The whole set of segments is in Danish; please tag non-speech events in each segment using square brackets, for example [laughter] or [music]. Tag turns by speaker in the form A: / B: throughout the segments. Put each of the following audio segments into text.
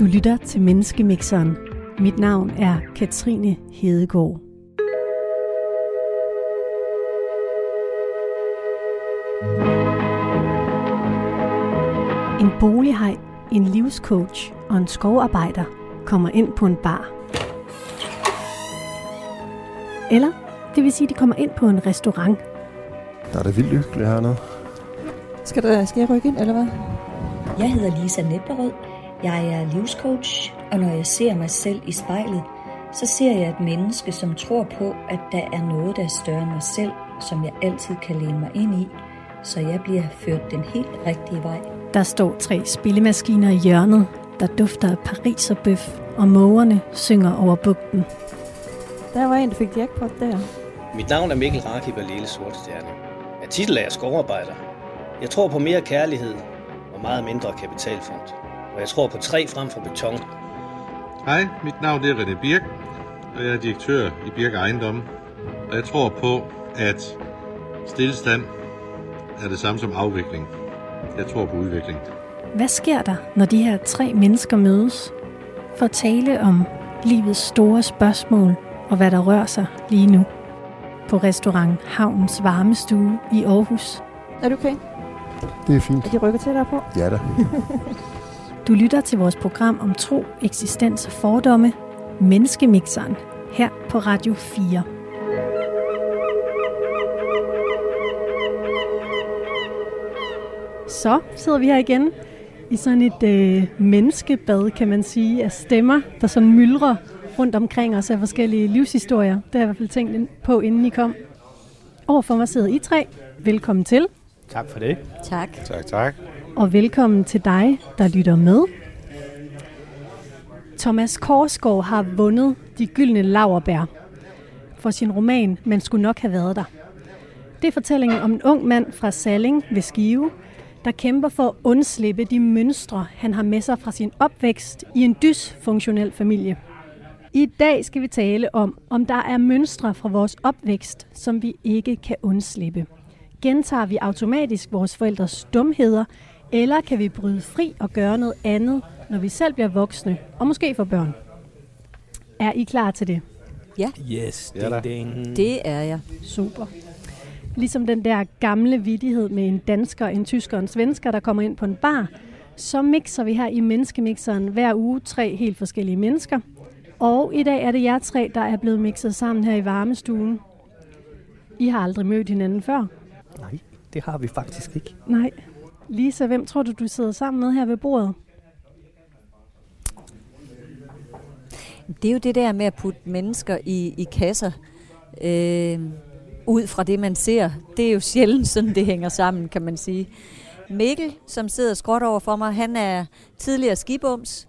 A: Du lytter til Menneskemixeren. Mit navn er Katrine Hedegaard. En bolighej, en livscoach og en skovarbejder kommer ind på en bar. Eller, det vil sige, de kommer ind på en restaurant.
B: Der er det vildt hyggeligt hernede.
C: Skal, der, skal jeg rykke ind, eller hvad?
D: Jeg hedder Lisa Netberød. Jeg er livscoach, og når jeg ser mig selv i spejlet, så ser jeg et menneske, som tror på, at der er noget, der er større end mig selv, som jeg altid kan læne mig ind i, så jeg bliver ført den helt rigtige vej.
A: Der står tre spillemaskiner i hjørnet, der dufter af Paris og bøf, og mågerne synger over bugten.
C: Der var en, der fik jackpot der.
E: Mit navn er Mikkel Rakib af Lille Sorte Stjerne. Jeg titel er skovarbejder. Jeg tror på mere kærlighed og meget mindre kapitalfond. Og jeg tror på træ frem for beton.
F: Hej, mit navn er René Birk, og jeg er direktør i Birk Ejendom. Og jeg tror på, at stillestand er det samme som afvikling. Jeg tror på udvikling.
A: Hvad sker der, når de her tre mennesker mødes? For at tale om livets store spørgsmål og hvad der rører sig lige nu. På restaurant Havnens Varmestue i Aarhus.
C: Er du okay?
B: Det er fint.
C: Er de rykker tættere på?
B: Ja da. [laughs]
A: Du lytter til vores program om tro, eksistens og fordomme, Menneskemixeren, her på Radio 4. Så sidder vi her igen i sådan et øh, menneskebad, kan man sige, af stemmer, der sådan myldrer rundt omkring os af forskellige livshistorier. Det har jeg i hvert fald tænkt på, inden I kom. Overfor mig sidder I tre. Velkommen til.
G: Tak for det.
D: Tak.
F: Tak, tak.
A: Og velkommen til dig, der lytter med. Thomas Korsgaard har vundet de gyldne laverbær for sin roman Man skulle nok have været der. Det er fortællingen om en ung mand fra Salling ved Skive, der kæmper for at undslippe de mønstre, han har med sig fra sin opvækst i en dysfunktionel familie. I dag skal vi tale om, om der er mønstre fra vores opvækst, som vi ikke kan undslippe. Gentager vi automatisk vores forældres dumheder, eller kan vi bryde fri og gøre noget andet, når vi selv bliver voksne og måske får børn? Er I klar til det?
G: Yes,
F: Ja da.
G: ding, ding.
D: Det er jeg.
A: Super. Ligesom den der gamle vidighed med en dansker, en tysker og en svensker, der kommer ind på en bar, så mixer vi her i Menneskemixeren hver uge tre helt forskellige mennesker. Og i dag er det jer tre, der er blevet mixet sammen her i varmestuen. I har aldrig mødt hinanden før.
G: Nej, det har vi faktisk ikke.
A: Nej. Lisa, hvem tror du, du sidder sammen med her ved bordet?
H: Det er jo det der med at putte mennesker i, i kasser, øh, ud fra det, man ser. Det er jo sjældent sådan, det hænger sammen, kan man sige. Mikkel, som sidder skråt over for mig, han er tidligere skibums.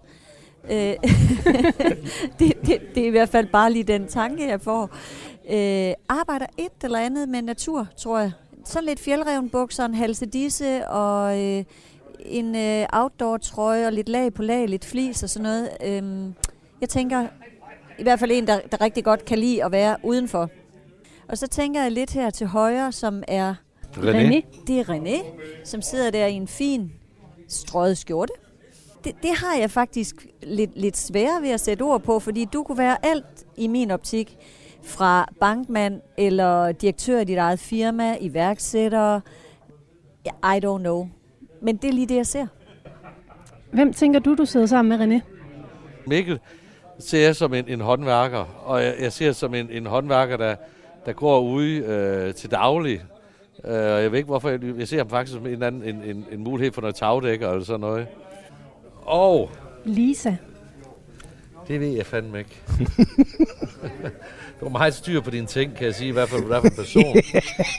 H: Øh, [laughs] det, det, det er i hvert fald bare lige den tanke, jeg får. Øh, arbejder et eller andet med natur, tror jeg. Sådan lidt fjeldrevnbukser, en halsedisse og øh, en øh, outdoor-trøje og lidt lag på lag, lidt flis og sådan noget. Øh, jeg tænker, i hvert fald en, der, der rigtig godt kan lide at være udenfor. Og så tænker jeg lidt her til højre, som er,
A: René.
H: det er René, som sidder der i en fin strøget skjorte. Det, det har jeg faktisk lidt, lidt sværere ved at sætte ord på, fordi du kunne være alt i min optik, fra bankmand eller direktør i dit eget firma, iværksætter, I don't know. Men det er lige det, jeg ser.
A: Hvem tænker du, du sidder sammen med, René?
I: Mikkel ser jeg som en, en håndværker, og jeg, jeg ser som en, en håndværker, der, der går ude øh, til daglig. Øh, og jeg ved ikke, hvorfor jeg, jeg ser ham faktisk som en, anden, en, en, en mulighed for noget tagdækker eller sådan noget. Og
A: Lisa.
I: det ved jeg fandme ikke. [laughs] du har meget styr på dine ting, kan jeg sige, i hvert fald er for en person.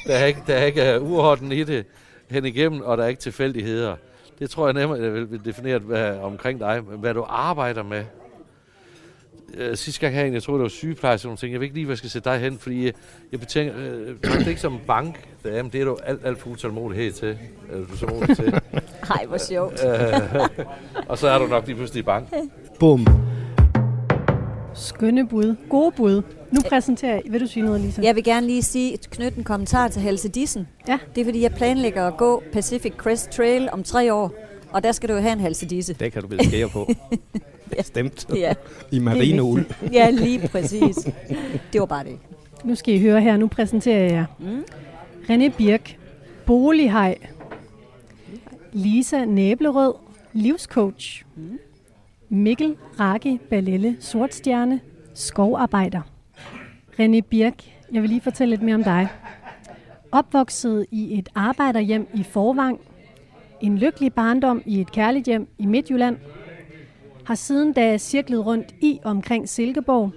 I: Der er ikke, der er ikke uh, uorden i det hen igennem, og der er ikke tilfældigheder. Det tror jeg nemmere jeg vil definere hvad, omkring dig, hvad du arbejder med. Øh, sidste gang herinde, jeg tror, det var sygeplejerske, og ting. Jeg ved ikke lige, hvad jeg skal sætte dig hen, fordi jeg, jeg betænker, øh, det ikke som en bank. Det er, det er du alt, alt for utålmodighed til. Er du så til. [laughs]
H: Hej, hvor sjovt.
I: Øh, [laughs] og så er du nok lige pludselig i bank.
G: Bum.
A: Skønne bud. Gode bud. Nu præsenterer jeg. Vil du sige noget, Lisa?
H: Jeg vil gerne lige sige, knytte en kommentar til Halse Dissen.
A: Ja.
H: Det er fordi, jeg planlægger at gå Pacific Crest Trail om tre år, og der skal du jo have en Halse Disse.
G: Det kan du blive skære på. [laughs] Bestemt.
H: Ja.
G: I marinould. [laughs]
H: Ja, lige præcis. Det var bare det.
A: Nu skal I høre her, nu præsenterer jeg jer.
H: Mm.
A: René Birk, bolighej. Lisa Næblerød, livscoach.
H: Mm.
A: Mikkel Raki Balelle, sortstjerne, skovarbejder. René Birk, jeg vil lige fortælle lidt mere om dig. Opvokset i et arbejderhjem i Forvang, en lykkelig barndom i et kærligt hjem i Midtjylland, har siden da cirklet rundt i omkring Silkeborg,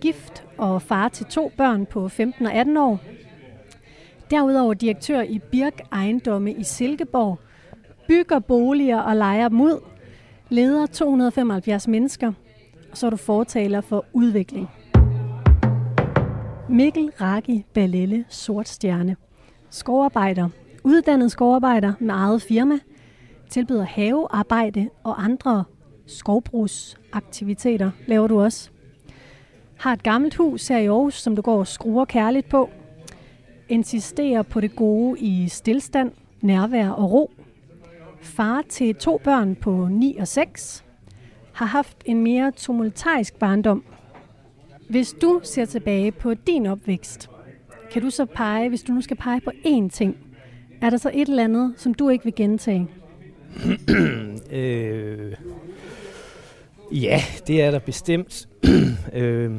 A: gift og far til to børn på 15 og 18 år. Derudover direktør i Birk Ejendomme i Silkeborg, bygger boliger og lejer dem ud, leder 275 mennesker, og så er du fortaler for udvikling. Mikkel Raki Balelle Sortstjerne, skovarbejder, uddannet skovarbejder med eget firma, tilbyder havearbejde og andre skovbrugsaktiviteter, laver du også. Har et gammelt hus her i Aarhus, som du går og skruer kærligt på. Insisterer på det gode i stillstand, nærvær og ro. Far til to børn på 9 og 6. Har haft en mere tumultarisk barndom. Hvis du ser tilbage på din opvækst, kan du så pege, hvis du nu skal pege på én ting, er der så et eller andet, som du ikke vil gentage? [clears throat]
G: øh, ja, det er der bestemt. [clears throat] øh,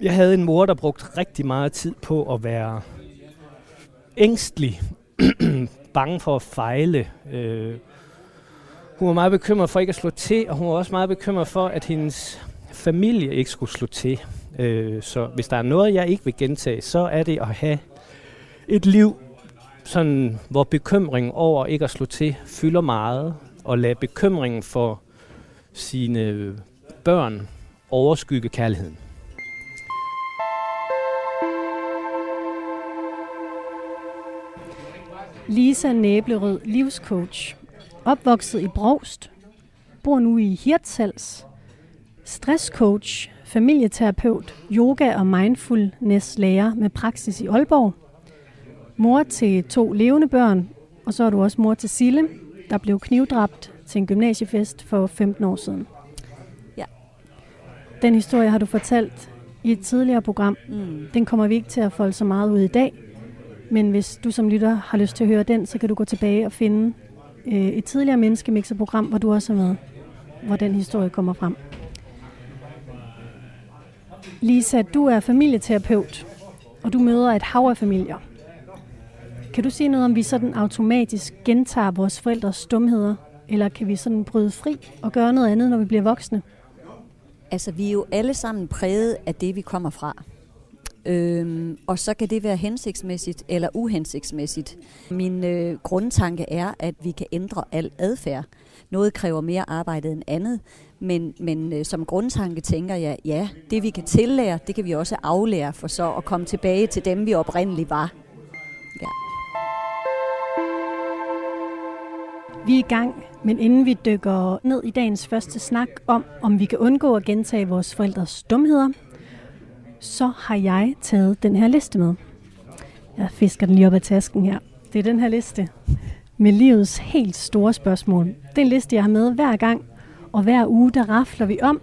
G: jeg havde en mor, der brugte rigtig meget tid på at være ængstelig, [clears throat] bange for at fejle. Øh, hun var meget bekymret for ikke at slå til, og hun var også meget bekymret for, at hendes familie ikke skulle slå til. Øh, så hvis der er noget, jeg ikke vil gentage, så er det at have et liv, sådan, hvor bekymringen over ikke at slå til fylder meget, og lade bekymringen for sine børn overskygge kærligheden.
A: Lisa Næblerød, livscoach. Opvokset i Brogst. Bor nu i Hirtshals. Stresscoach, familieterapeut, yoga og mindfulness lærer med praksis i Aalborg. Mor til to levende børn, og så er du også mor til Sille, der blev knivdræbt til en gymnasiefest for 15 år siden.
H: Ja.
A: Den historie har du fortalt i et tidligere program.
H: Mm.
A: Den kommer vi ikke til at folde så meget ud i dag, men hvis du som lytter har lyst til at høre den, så kan du gå tilbage og finde øh, et tidligere menneskemixer-program, hvor du også er med, hvor den historie kommer frem. Lisa, du er familieterapeut, og du møder et hav af familier. Kan du sige noget om, vi sådan automatisk gentager vores forældres stumheder, eller kan vi sådan bryde fri og gøre noget andet, når vi bliver voksne?
H: Altså, vi er jo alle sammen præget af det, vi kommer fra. Øhm, og så kan det være hensigtsmæssigt eller uhensigtsmæssigt. Min øh, grundtanke er, at vi kan ændre al adfærd. Noget kræver mere arbejde end andet, men, men øh, som grundtanke tænker jeg, ja, det vi kan tillære, det kan vi også aflære for så at komme tilbage til dem, vi oprindeligt var. Ja.
A: Vi er i gang, men inden vi dykker ned i dagens første snak om, om vi kan undgå at gentage vores forældres dumheder, så har jeg taget den her liste med. Jeg fisker den lige op af tasken her. Det er den her liste med livets helt store spørgsmål. Det er en liste, jeg har med hver gang, og hver uge der rafler vi om,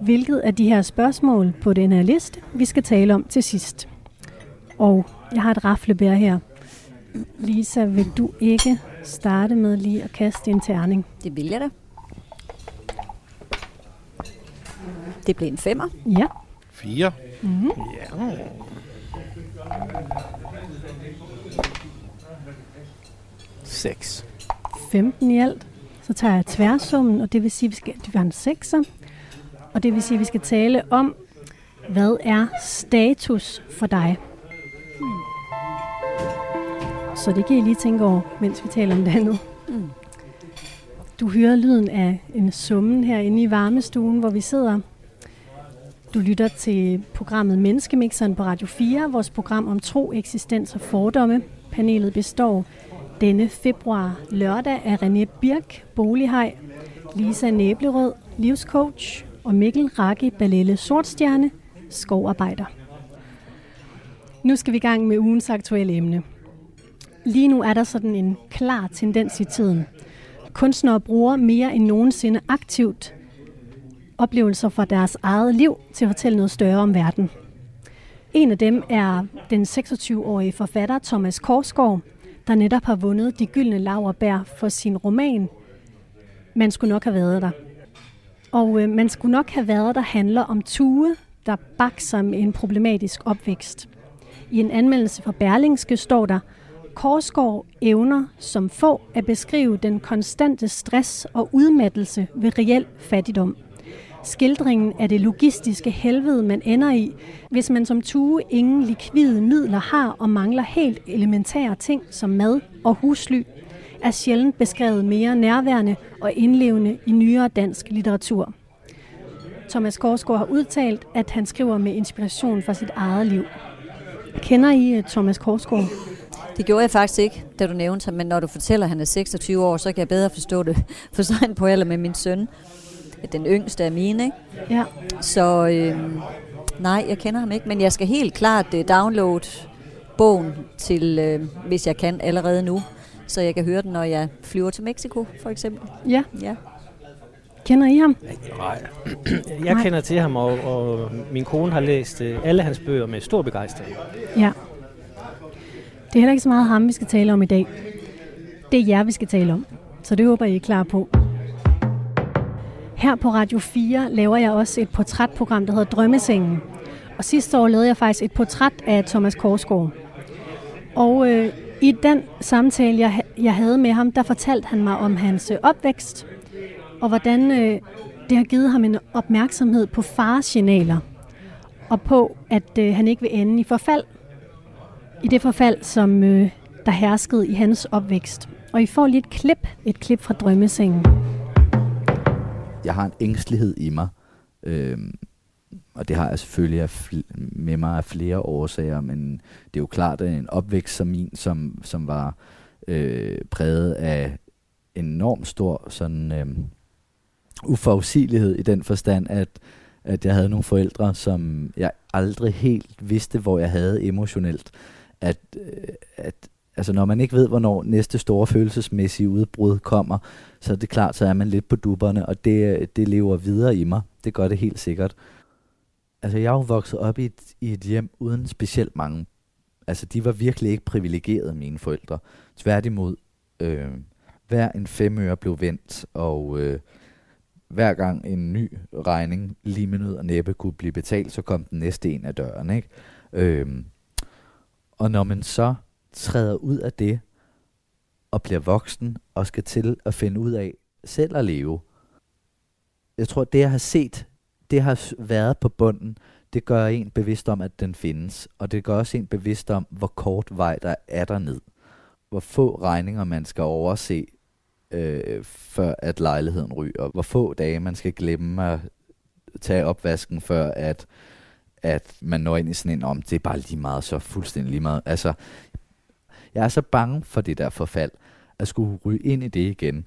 A: hvilket af de her spørgsmål på den her liste, vi skal tale om til sidst. Og jeg har et raflebær her. Lisa, vil du ikke starte med lige at kaste en terning?
H: Det vil jeg da. Det blev en femmer.
A: Ja.
F: Fire.
A: Mm-hmm.
G: Ja. Seks.
A: 15 i alt. Så tager jeg tværsummen, og det vil sige, at vi skal, vi var en sekser. Og det vil sige, at vi skal tale om, hvad er status for dig? Så det kan I lige tænke over, mens vi taler om det andet.
H: Mm.
A: Du hører lyden af en summen herinde i varmestuen, hvor vi sidder. Du lytter til programmet Menneskemixeren på Radio 4, vores program om tro, eksistens og fordomme. Panelet består denne februar lørdag er René Birk, bolighej, Lisa Næblerød, livscoach og Mikkel Rakke Balelle Sortstjerne, skovarbejder. Nu skal vi i gang med ugens aktuelle emne. Lige nu er der sådan en klar tendens i tiden. Kunstnere bruger mere end nogensinde aktivt oplevelser fra deres eget liv til at fortælle noget større om verden. En af dem er den 26-årige forfatter Thomas Korsgaard, der netop har vundet de gyldne laverbær for sin roman Man skulle nok have været der. Og øh, Man skulle nok have været der handler om Tue, der bakser med en problematisk opvækst. I en anmeldelse fra Berlingske står der, Korsgaard evner som få at beskrive den konstante stress og udmattelse ved reel fattigdom. Skildringen af det logistiske helvede, man ender i, hvis man som tue ingen likvide midler har og mangler helt elementære ting som mad og husly, er sjældent beskrevet mere nærværende og indlevende i nyere dansk litteratur. Thomas Korsgaard har udtalt, at han skriver med inspiration fra sit eget liv. Kender I øh, Thomas Korsgaard?
H: Det gjorde jeg faktisk ikke, da du nævnte ham, men når du fortæller, at han er 26 år, så kan jeg bedre forstå det. [laughs] For så er han på alder med min søn. Den yngste af mine, ikke?
A: Ja.
H: Så øh, nej, jeg kender ham ikke, men jeg skal helt klart uh, downloade bogen til, øh, hvis jeg kan allerede nu, så jeg kan høre den, når jeg flyver til Mexico, for eksempel.
A: Ja.
H: Ja.
A: Kender I ham?
G: Nej. [clears throat] Jeg
A: Nej.
G: kender til ham, og, og min kone har læst øh, alle hans bøger med stor begejstring.
A: Ja. Det er heller ikke så meget ham, vi skal tale om i dag. Det er jer, vi skal tale om. Så det håber I er klar på. Her på Radio 4 laver jeg også et portrætprogram, der hedder Drømmesengen. Og sidste år lavede jeg faktisk et portræt af Thomas Korsgaard. Og øh, i den samtale, jeg, jeg havde med ham, der fortalte han mig om hans øh, opvækst, og hvordan øh, det har givet ham en opmærksomhed på faresignaler, og på, at øh, han ikke vil ende i forfald. I det forfald, som øh, der herskede i hans opvækst. Og I får lige et klip, et klip fra drømmesengen
J: jeg har en ængstelighed i mig, øhm, og det har jeg selvfølgelig af fl- med mig af flere årsager, men det er jo klart, at en opvækst som min, som, som var øh, præget af enormt stor sådan øh, uforudsigelighed i den forstand, at, at jeg havde nogle forældre, som jeg aldrig helt vidste, hvor jeg havde emotionelt. At, øh, at altså når man ikke ved, hvornår næste store følelsesmæssige udbrud kommer, så er det klart, så er man lidt på dupperne, og det, det lever videre i mig. Det gør det helt sikkert. Altså, jeg er jo vokset op i et, i et hjem uden specielt mange. Altså, de var virkelig ikke privilegerede, mine forældre. Tværtimod, øh, hver en femøre blev vendt, og øh, hver gang en ny regning lige med nød og næppe kunne blive betalt, så kom den næste en af døren, ikke? Øh, og når man så træder ud af det, og bliver voksen, og skal til at finde ud af selv at leve. Jeg tror, det jeg har set, det har været på bunden, det gør en bevidst om, at den findes, og det gør også en bevidst om, hvor kort vej der er derned. Hvor få regninger man skal overse, øh, før at lejligheden ryger. Hvor få dage man skal glemme at tage opvasken, før at, at man når ind i sådan en om, det er bare lige meget, så fuldstændig lige meget. Altså, jeg er så bange for det der forfald, at skulle ryge ind i det igen.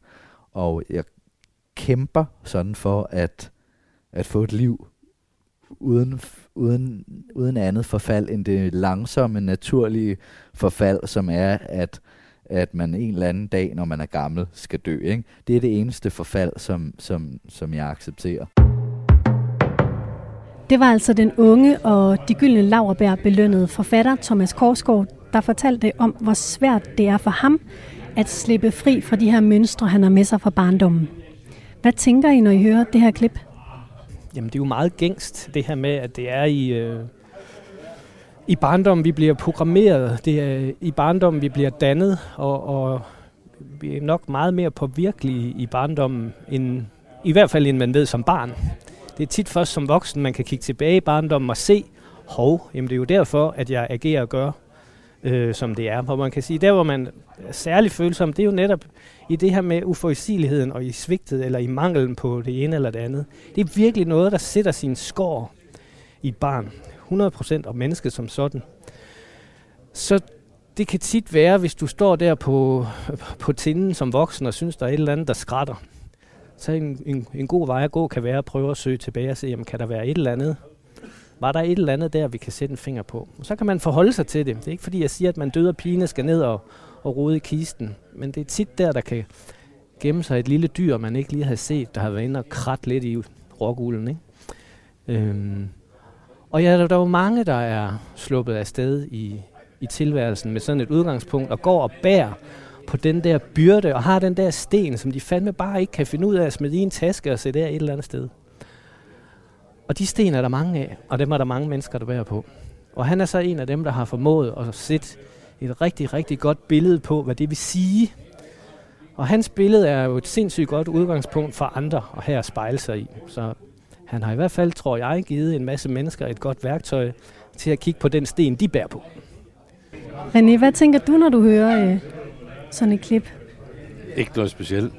J: Og jeg kæmper sådan for at, at få et liv uden, uden, uden andet forfald end det langsomme, naturlige forfald, som er, at, at man en eller anden dag, når man er gammel, skal dø. Ikke? Det er det eneste forfald, som, som, som jeg accepterer.
A: Det var altså den unge og de gyldne laverbær belønnede forfatter Thomas Korsgaard, der fortalte om, hvor svært det er for ham at slippe fri fra de her mønstre, han har med sig fra barndommen. Hvad tænker I, når I hører det her klip?
G: Jamen, det er jo meget gængst, det her med, at det er i, øh, i barndommen, vi bliver programmeret. Det er øh, i barndommen, vi bliver dannet, og, og vi er nok meget mere påvirkelige i barndommen, end, i hvert fald end man ved som barn. Det er tit først som voksen, man kan kigge tilbage i barndommen og se, hov, jamen det er jo derfor, at jeg agerer og gør, øh, som det er. Hvor man kan sige, der hvor man er særlig følsom, det er jo netop i det her med uforudsigeligheden og i svigtet eller i manglen på det ene eller det andet. Det er virkelig noget, der sætter sin skår i et barn. 100% og mennesket som sådan. Så det kan tit være, hvis du står der på, på tinden som voksen og synes, der er et eller andet, der skrætter. Så en, en, en god vej at gå kan være at prøve at søge tilbage og se, jamen, kan der være et eller andet? Var der et eller andet der, vi kan sætte en finger på? Og så kan man forholde sig til det. Det er ikke fordi, jeg siger, at man døde og pine skal ned og, og rode i kisten. Men det er tit der, der kan gemme sig et lille dyr, man ikke lige har set, der har været inde og krat lidt i rågulden, ikke? Øhm, og ja, der, der er jo mange, der er sluppet af sted i, i tilværelsen med sådan et udgangspunkt, og går og bærer på den der byrde, og har den der sten, som de fandme bare ikke kan finde ud af at smide i en taske og sætte der et eller andet sted. Og de sten er der mange af, og dem er der mange mennesker, der bærer på. Og han er så en af dem, der har formået at sætte et rigtig, rigtig godt billede på, hvad det vil sige. Og hans billede er jo et sindssygt godt udgangspunkt for andre at at spejle sig i. Så han har i hvert fald, tror jeg, givet en masse mennesker et godt værktøj til at kigge på den sten, de bærer på.
A: René, hvad tænker du, når du hører øh, sådan et klip?
F: Ikke noget specielt.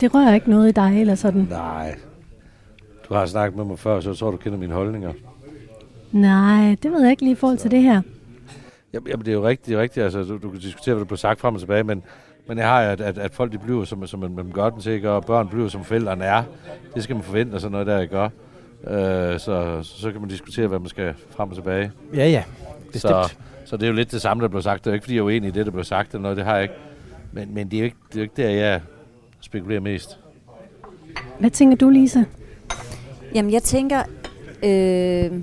A: Det rører ikke noget i dig eller sådan?
F: Nej. Du har snakket med mig før, så jeg tror du kender mine holdninger.
A: Nej, det ved jeg ikke lige i forhold til det her.
F: Jamen, det er jo rigtigt, det er rigtigt. Altså, du, du kan diskutere, hvad der bliver sagt frem og tilbage, men, men jeg har at, at, at folk de bliver, som, som man, man gør den til, og børn bliver, som forældrene er. Det skal man forvente, og sådan noget der, ikke gør. Øh, så, så kan man diskutere, hvad man skal frem og tilbage.
G: Ja, ja. Bestemt.
F: Så, så det er jo lidt det samme, der blev sagt. Det er jo ikke, fordi jeg er uenig i det, der blev sagt, eller noget, det har jeg ikke. Men, men det, er jo ikke, det er jo ikke der, jeg spekulerer mest.
A: Hvad tænker du, Lisa?
H: Jamen, jeg tænker, øh,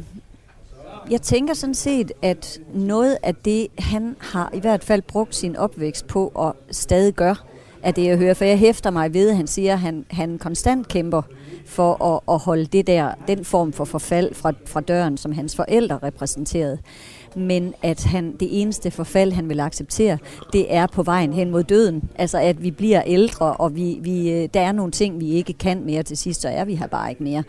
H: jeg tænker sådan set, at noget af det, han har i hvert fald brugt sin opvækst på og stadig gør, er det, jeg hører. For jeg hæfter mig ved, at han siger, at han, han konstant kæmper for at, at holde det der, den form for forfald fra, fra døren, som hans forældre repræsenterede men at han det eneste forfald, han vil acceptere, det er på vejen hen mod døden. Altså at vi bliver ældre, og vi, vi, øh, der er nogle ting, vi ikke kan mere til sidst, så er vi her bare ikke mere.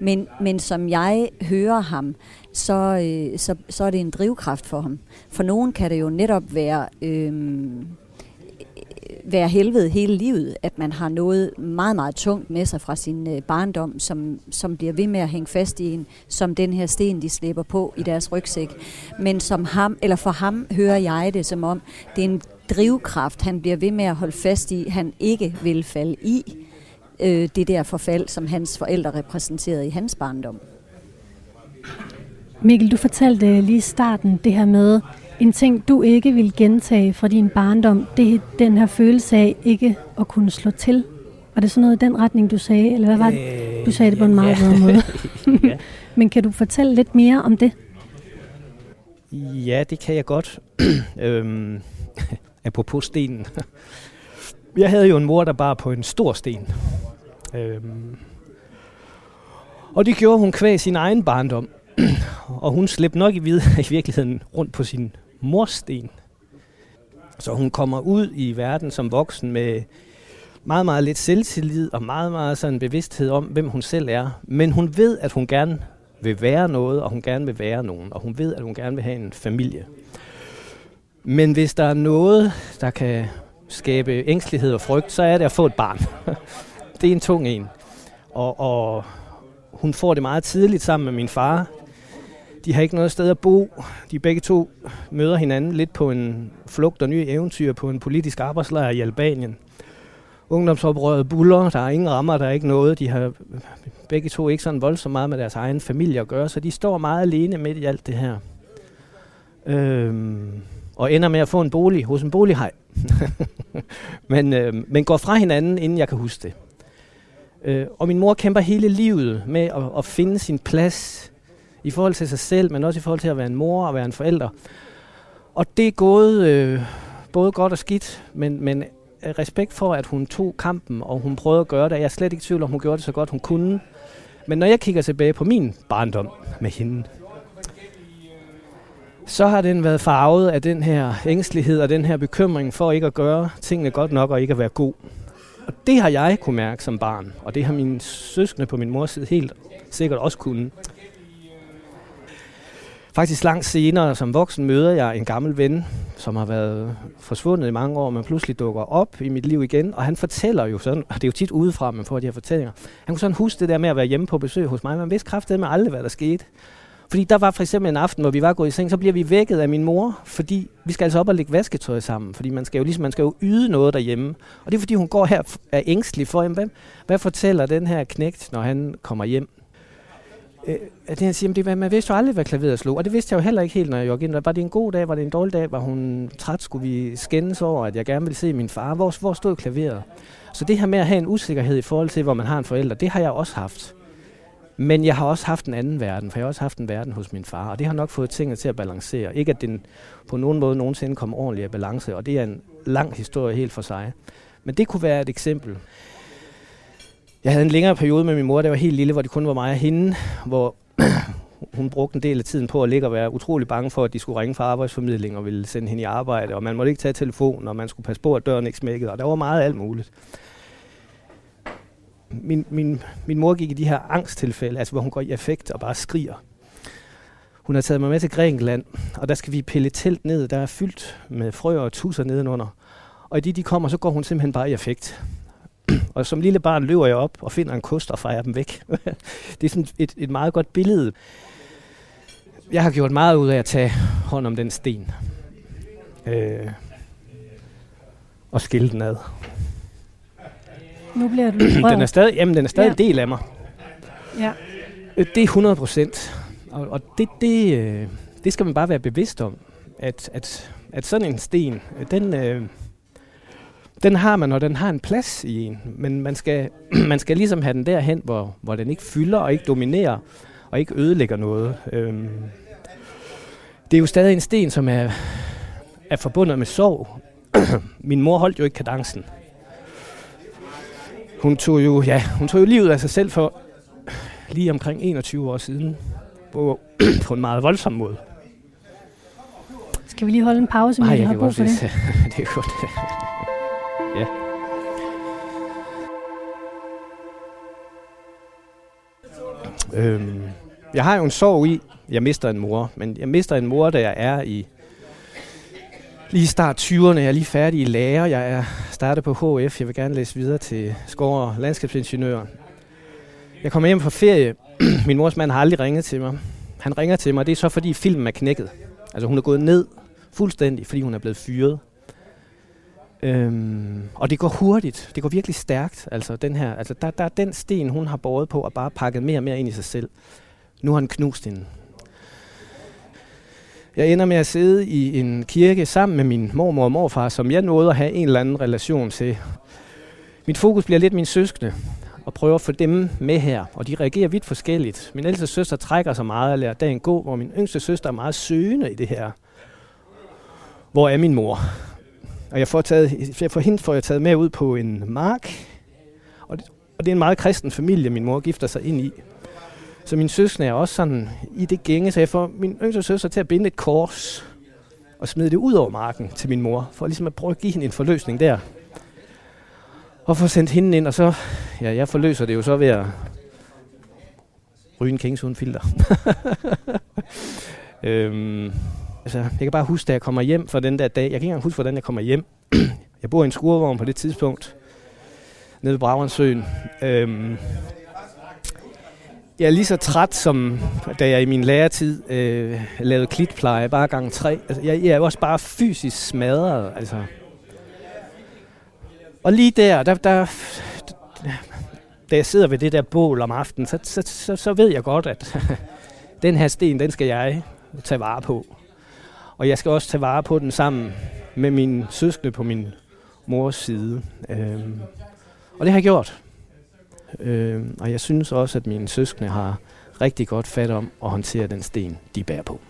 H: Men, men som jeg hører ham, så, øh, så, så er det en drivkraft for ham. For nogen kan det jo netop være... Øh, være helvede hele livet, at man har noget meget, meget tungt med sig fra sin øh, barndom, som, som bliver ved med at hænge fast i en, som den her sten, de slæber på i deres rygsæk. Men som ham, eller for ham hører jeg det som om, det er en drivkraft, han bliver ved med at holde fast i, han ikke vil falde i øh, det der forfald, som hans forældre repræsenterede i hans barndom.
A: Mikkel, du fortalte lige i starten det her med, en ting, du ikke vil gentage fra din barndom, det er den her følelse af ikke at kunne slå til. Var det sådan noget i den retning, du sagde? Eller hvad var det? Du sagde det på en meget bedre måde. [laughs] Men kan du fortælle lidt mere om det?
G: Ja, det kan jeg godt. [clears throat] øhm, [laughs] apropos stenen. [laughs] jeg havde jo en mor, der bar på en stor sten. Øhm, og det gjorde hun kvæg sin egen barndom. [clears throat] og hun slæbte nok i, vid- i virkeligheden rundt på sin mursten. Så hun kommer ud i verden som voksen med meget, meget lidt selvtillid og meget, meget sådan bevidsthed om, hvem hun selv er. Men hun ved, at hun gerne vil være noget, og hun gerne vil være nogen, og hun ved, at hun gerne vil have en familie. Men hvis der er noget, der kan skabe ængstelighed og frygt, så er det at få et barn. [laughs] det er en tung en. Og, og hun får det meget tidligt sammen med min far. De har ikke noget sted at bo. De begge to møder hinanden lidt på en flugt og nye eventyr på en politisk arbejdslejr i Albanien. Ungdomsoprøret buller, der er ingen rammer, der er ikke noget. De har begge to ikke sådan voldsomt meget med deres egen familie at gøre, så de står meget alene midt i alt det her. Øhm, og ender med at få en bolig hos en bolighej. [laughs] men, øhm, men går fra hinanden, inden jeg kan huske det. Øh, og min mor kæmper hele livet med at, at finde sin plads i forhold til sig selv, men også i forhold til at være en mor og være en forælder. Og det er gået øh, både godt og skidt, men, men respekt for, at hun tog kampen, og hun prøvede at gøre det. Jeg er slet ikke i tvivl om, hun gjorde det så godt, hun kunne. Men når jeg kigger tilbage på min barndom med hende, så har den været farvet af den her ængstelighed og den her bekymring for ikke at gøre tingene godt nok og ikke at være god. Og det har jeg kunne mærke som barn, og det har mine søskende på min mors side helt sikkert også kunne. Faktisk langt senere som voksen møder jeg en gammel ven, som har været forsvundet i mange år, men pludselig dukker op i mit liv igen. Og han fortæller jo sådan, og det er jo tit udefra, man får de her fortællinger. Han kunne sådan huske det der med at være hjemme på besøg hos mig. Man vidste kraftedet med aldrig, hvad der skete. Fordi der var for eksempel en aften, hvor vi var gået i seng, så bliver vi vækket af min mor, fordi vi skal altså op og lægge vasketøj sammen, fordi man skal jo ligesom man skal jo yde noget derhjemme. Og det er fordi hun går her er ængstelig for, jamen, hvad, hvad fortæller den her knægt, når han kommer hjem? Øh, det han siger, det, man vidste jo aldrig, hvad klaveret slog, og det vidste jeg jo heller ikke helt, når jeg joggede ind. Var det en god dag, var det en dårlig dag, var hun træt, skulle vi skændes over, at jeg gerne ville se min far? Hvor, hvor stod klaveret? Så det her med at have en usikkerhed i forhold til, hvor man har en forælder, det har jeg også haft. Men jeg har også haft en anden verden, for jeg har også haft en verden hos min far, og det har nok fået tingene til at balancere. Ikke at den på nogen måde nogensinde kom ordentligt af balance, og det er en lang historie helt for sig. Men det kunne være et eksempel. Jeg havde en længere periode med min mor, der var helt lille, hvor det kun var mig og hende, hvor [coughs] hun brugte en del af tiden på at ligge og være utrolig bange for, at de skulle ringe fra arbejdsformidling og ville sende hende i arbejde, og man måtte ikke tage telefonen, og man skulle passe på, at døren ikke smækkede, og der var meget alt muligt. Min, min, min mor gik i de her angsttilfælde, altså hvor hun går i effekt og bare skriger. Hun har taget mig med til Grækenland, og der skal vi pille telt ned, der er fyldt med frøer og tusser nedenunder. Og i de, de kommer, så går hun simpelthen bare i effekt og som lille barn løber jeg op og finder en kost og fejrer dem væk. [laughs] det er sådan et, et meget godt billede. Jeg har gjort meget ud af at tage hånd om den sten. Øh, og skille den ad.
A: Nu bliver du [clears throat]
G: den er stadig, jamen, den er stadig ja. del af mig.
A: Ja.
G: Øh, Det er 100 procent. Og, og det, det, øh, det skal man bare være bevidst om. At, at, at sådan en sten, øh, den, den har man, og den har en plads i en. Men man skal, [clears throat] man skal ligesom have den derhen, hvor, hvor den ikke fylder og ikke dominerer og ikke ødelægger noget. Øhm, det er jo stadig en sten, som er, er forbundet med sorg. [clears throat] Min mor holdt jo ikke kadencen. Hun tog jo, ja, hun tog jo livet af sig selv for lige omkring 21 år siden. På, [clears throat] på en meget voldsom måde.
A: Skal vi lige holde en pause, Mikkel?
G: jeg
A: Har brug for det? [laughs]
G: det er godt ja. Øhm, jeg har jo en sorg i, jeg mister en mor, men jeg mister en mor, da jeg er i lige start 20'erne. Jeg er lige færdig i lærer. Jeg er startet på HF. Jeg vil gerne læse videre til skov- og landskabsingeniør. Jeg kommer hjem fra ferie. [clears throat] Min mors mand har aldrig ringet til mig. Han ringer til mig, det er så fordi filmen er knækket. Altså hun er gået ned fuldstændig, fordi hun er blevet fyret. Øhm, og det går hurtigt. Det går virkelig stærkt. Altså, den her, altså der, der er den sten, hun har båret på og bare pakket mere og mere ind i sig selv. Nu har han knust hende. Jeg ender med at sidde i en kirke sammen med min mormor og morfar, som jeg nåede at have en eller anden relation til. Mit fokus bliver lidt min søskende, og prøver at få dem med her, og de reagerer vidt forskelligt. Min ældste søster trækker sig meget og lader dagen gå, hvor min yngste søster er meget søgende i det her. Hvor er min mor? Og jeg får, taget, jeg får hende får jeg taget med ud på en mark, og det, og det er en meget kristen familie, min mor gifter sig ind i. Så min søskende er også sådan i det gænge, så jeg får min yngste søster til at binde et kors og smide det ud over marken til min mor, for ligesom at prøve at give hende en forløsning der. Og få sendt hende ind, og så, ja, jeg forløser det jo så ved at ryge en kings uden filter. [laughs] øhm, altså, jeg kan bare huske, da jeg kommer hjem fra den der dag, jeg kan ikke engang huske, hvordan jeg kommer hjem. [clears throat] jeg bor i en skurvogn på det tidspunkt, nede ved Bragernsøen. Øhm, jeg er lige så træt, som da jeg i min læretid øh, lavede klitpleje, bare gang tre. Altså, jeg, jeg er også bare fysisk smadret, altså. Og lige der, der, der, da jeg sidder ved det der bål om aftenen, så, så, så, så ved jeg godt, at [laughs] den her sten, den skal jeg tage vare på. Og jeg skal også tage vare på den sammen med min søskende på min mors side. Øhm, og det har jeg gjort. Øhm, og jeg synes også, at mine søskende har rigtig godt fat om at håndtere den sten, de bærer på.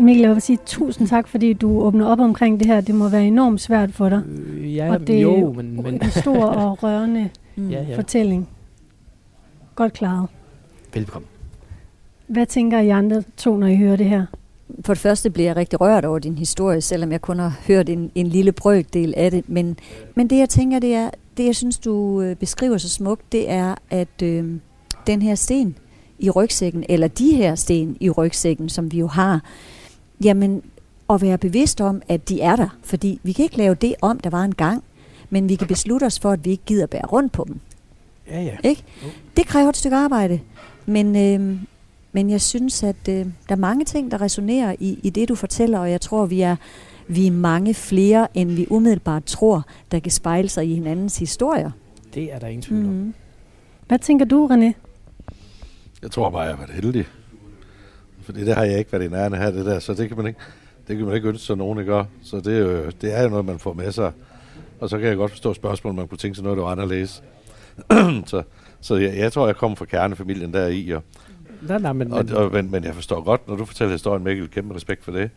A: Mikkel, jeg vil sige tusind tak, fordi du åbner op omkring det her. Det må være enormt svært for dig.
G: Øh, ja,
A: og det er
G: jo, men... men
A: en stor og rørende
H: Mm. [laughs]
G: ja, ja.
A: fortælling. Godt klaret.
G: Velkommen.
A: Hvad tænker I andre to, når I hører det her?
H: For det første bliver jeg rigtig rørt over din historie, selvom jeg kun har hørt en, en lille brøkdel af det. Men, men det jeg tænker, det er, det jeg synes, du øh, beskriver så smukt, det er, at øh, den her sten i rygsækken, eller de her sten i rygsækken, som vi jo har, jamen at være bevidst om, at de er der. Fordi vi kan ikke lave det om, der var en gang, men vi kan beslutte os for, at vi ikke gider bære rundt på dem.
G: Ja, ja.
H: Ikke? Det kræver et stykke arbejde. Men, øh, men jeg synes, at øh, der er mange ting, der resonerer i, i det, du fortæller, og jeg tror, vi er, vi er mange flere, end vi umiddelbart tror, der kan spejle sig i hinandens historier.
G: Det er der ingen tvivl om.
H: Mm.
A: Hvad tænker du, René?
F: Jeg tror bare, jeg har været heldig. Fordi det har jeg ikke været i nærheden af det der, så det kan man ikke, det kan man ikke ønske sig nogen, ikke gør. Så det er, det er jo noget, man får med sig Og så kan jeg godt forstå spørgsmål, man kunne tænke sig noget, der var anderledes. [clears throat] så så jeg, jeg tror, jeg kommer fra kernefamilien der i. Og,
G: nej, nej, men,
F: og, og, men, men jeg forstår godt, når du fortæller historien, Mikkel, kæmpe respekt for det.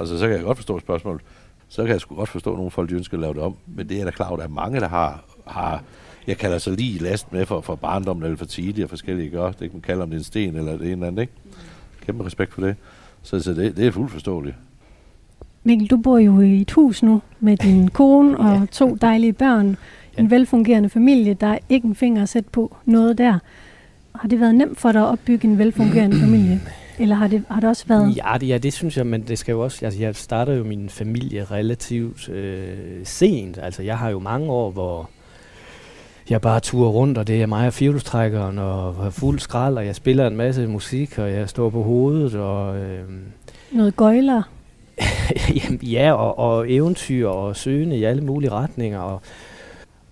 F: Altså, så kan jeg godt forstå spørgsmålet. Så kan jeg sgu godt forstå, at nogle folk de ønsker at lave det om. Men det er da klart, at der er mange, der har, har jeg kalder så lige last med for, for barndommen eller for tidlig og forskellige gør. Det kan man kalde om det er en sten eller det ene eller andet, ikke? Kæmpe respekt for det. Så, så det, det er fuldt forståeligt.
A: Mikkel, du bor jo i et hus nu med din kone og to dejlige børn. Ja. En velfungerende familie. Der er ikke en finger at sætte på noget der. Har det været nemt for dig at opbygge en velfungerende [clears throat] familie? Eller har det, har det også været...
G: Ja det, ja, det synes jeg, men det skal jo også... Altså, jeg starter jo min familie relativt øh, sent. Altså, jeg har jo mange år, hvor jeg bare turer rundt, og det er mig og firehjulstrækkeren, og fuld skrald, og jeg spiller en masse musik, og jeg står på hovedet, og... Øh,
A: Noget gøjler? [laughs]
G: ja, og, og eventyr, og søgende i alle mulige retninger, og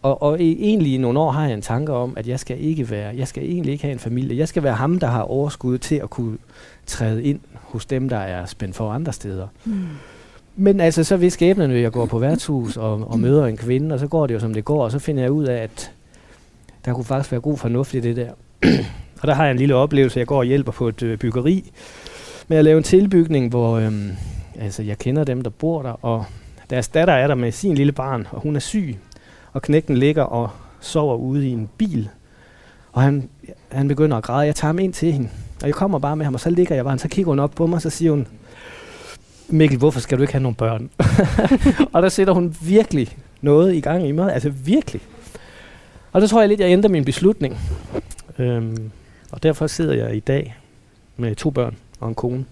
G: og, og egentlig i nogle år har jeg en tanke om, at jeg skal ikke være, jeg skal egentlig ikke have en familie. Jeg skal være ham, der har overskud til at kunne træde ind hos dem, der er spændt for andre steder. Mm. Men altså, så ved skæbnen, at jeg går på værtshus og, og møder en kvinde, og så går det jo, som det går, og så finder jeg ud af, at der kunne faktisk være god fornuft i det der. [clears throat] og der har jeg en lille oplevelse, jeg går og hjælper på et øh, byggeri med at lave en tilbygning, hvor øhm, altså, jeg kender dem, der bor der, og deres datter er der med sin lille barn, og hun er syg, og knækken ligger og sover ude i en bil. Og han, han begynder at græde. Jeg tager ham ind til hende, og jeg kommer bare med ham, og så ligger jeg bare, og så kigger hun op på mig, og så siger hun, Mikkel, hvorfor skal du ikke have nogle børn? [laughs] og der sætter hun virkelig noget i gang i mig, altså virkelig. Og der tror jeg lidt, jeg ændrer min beslutning. Øhm, og derfor sidder jeg i dag med to børn og en kone.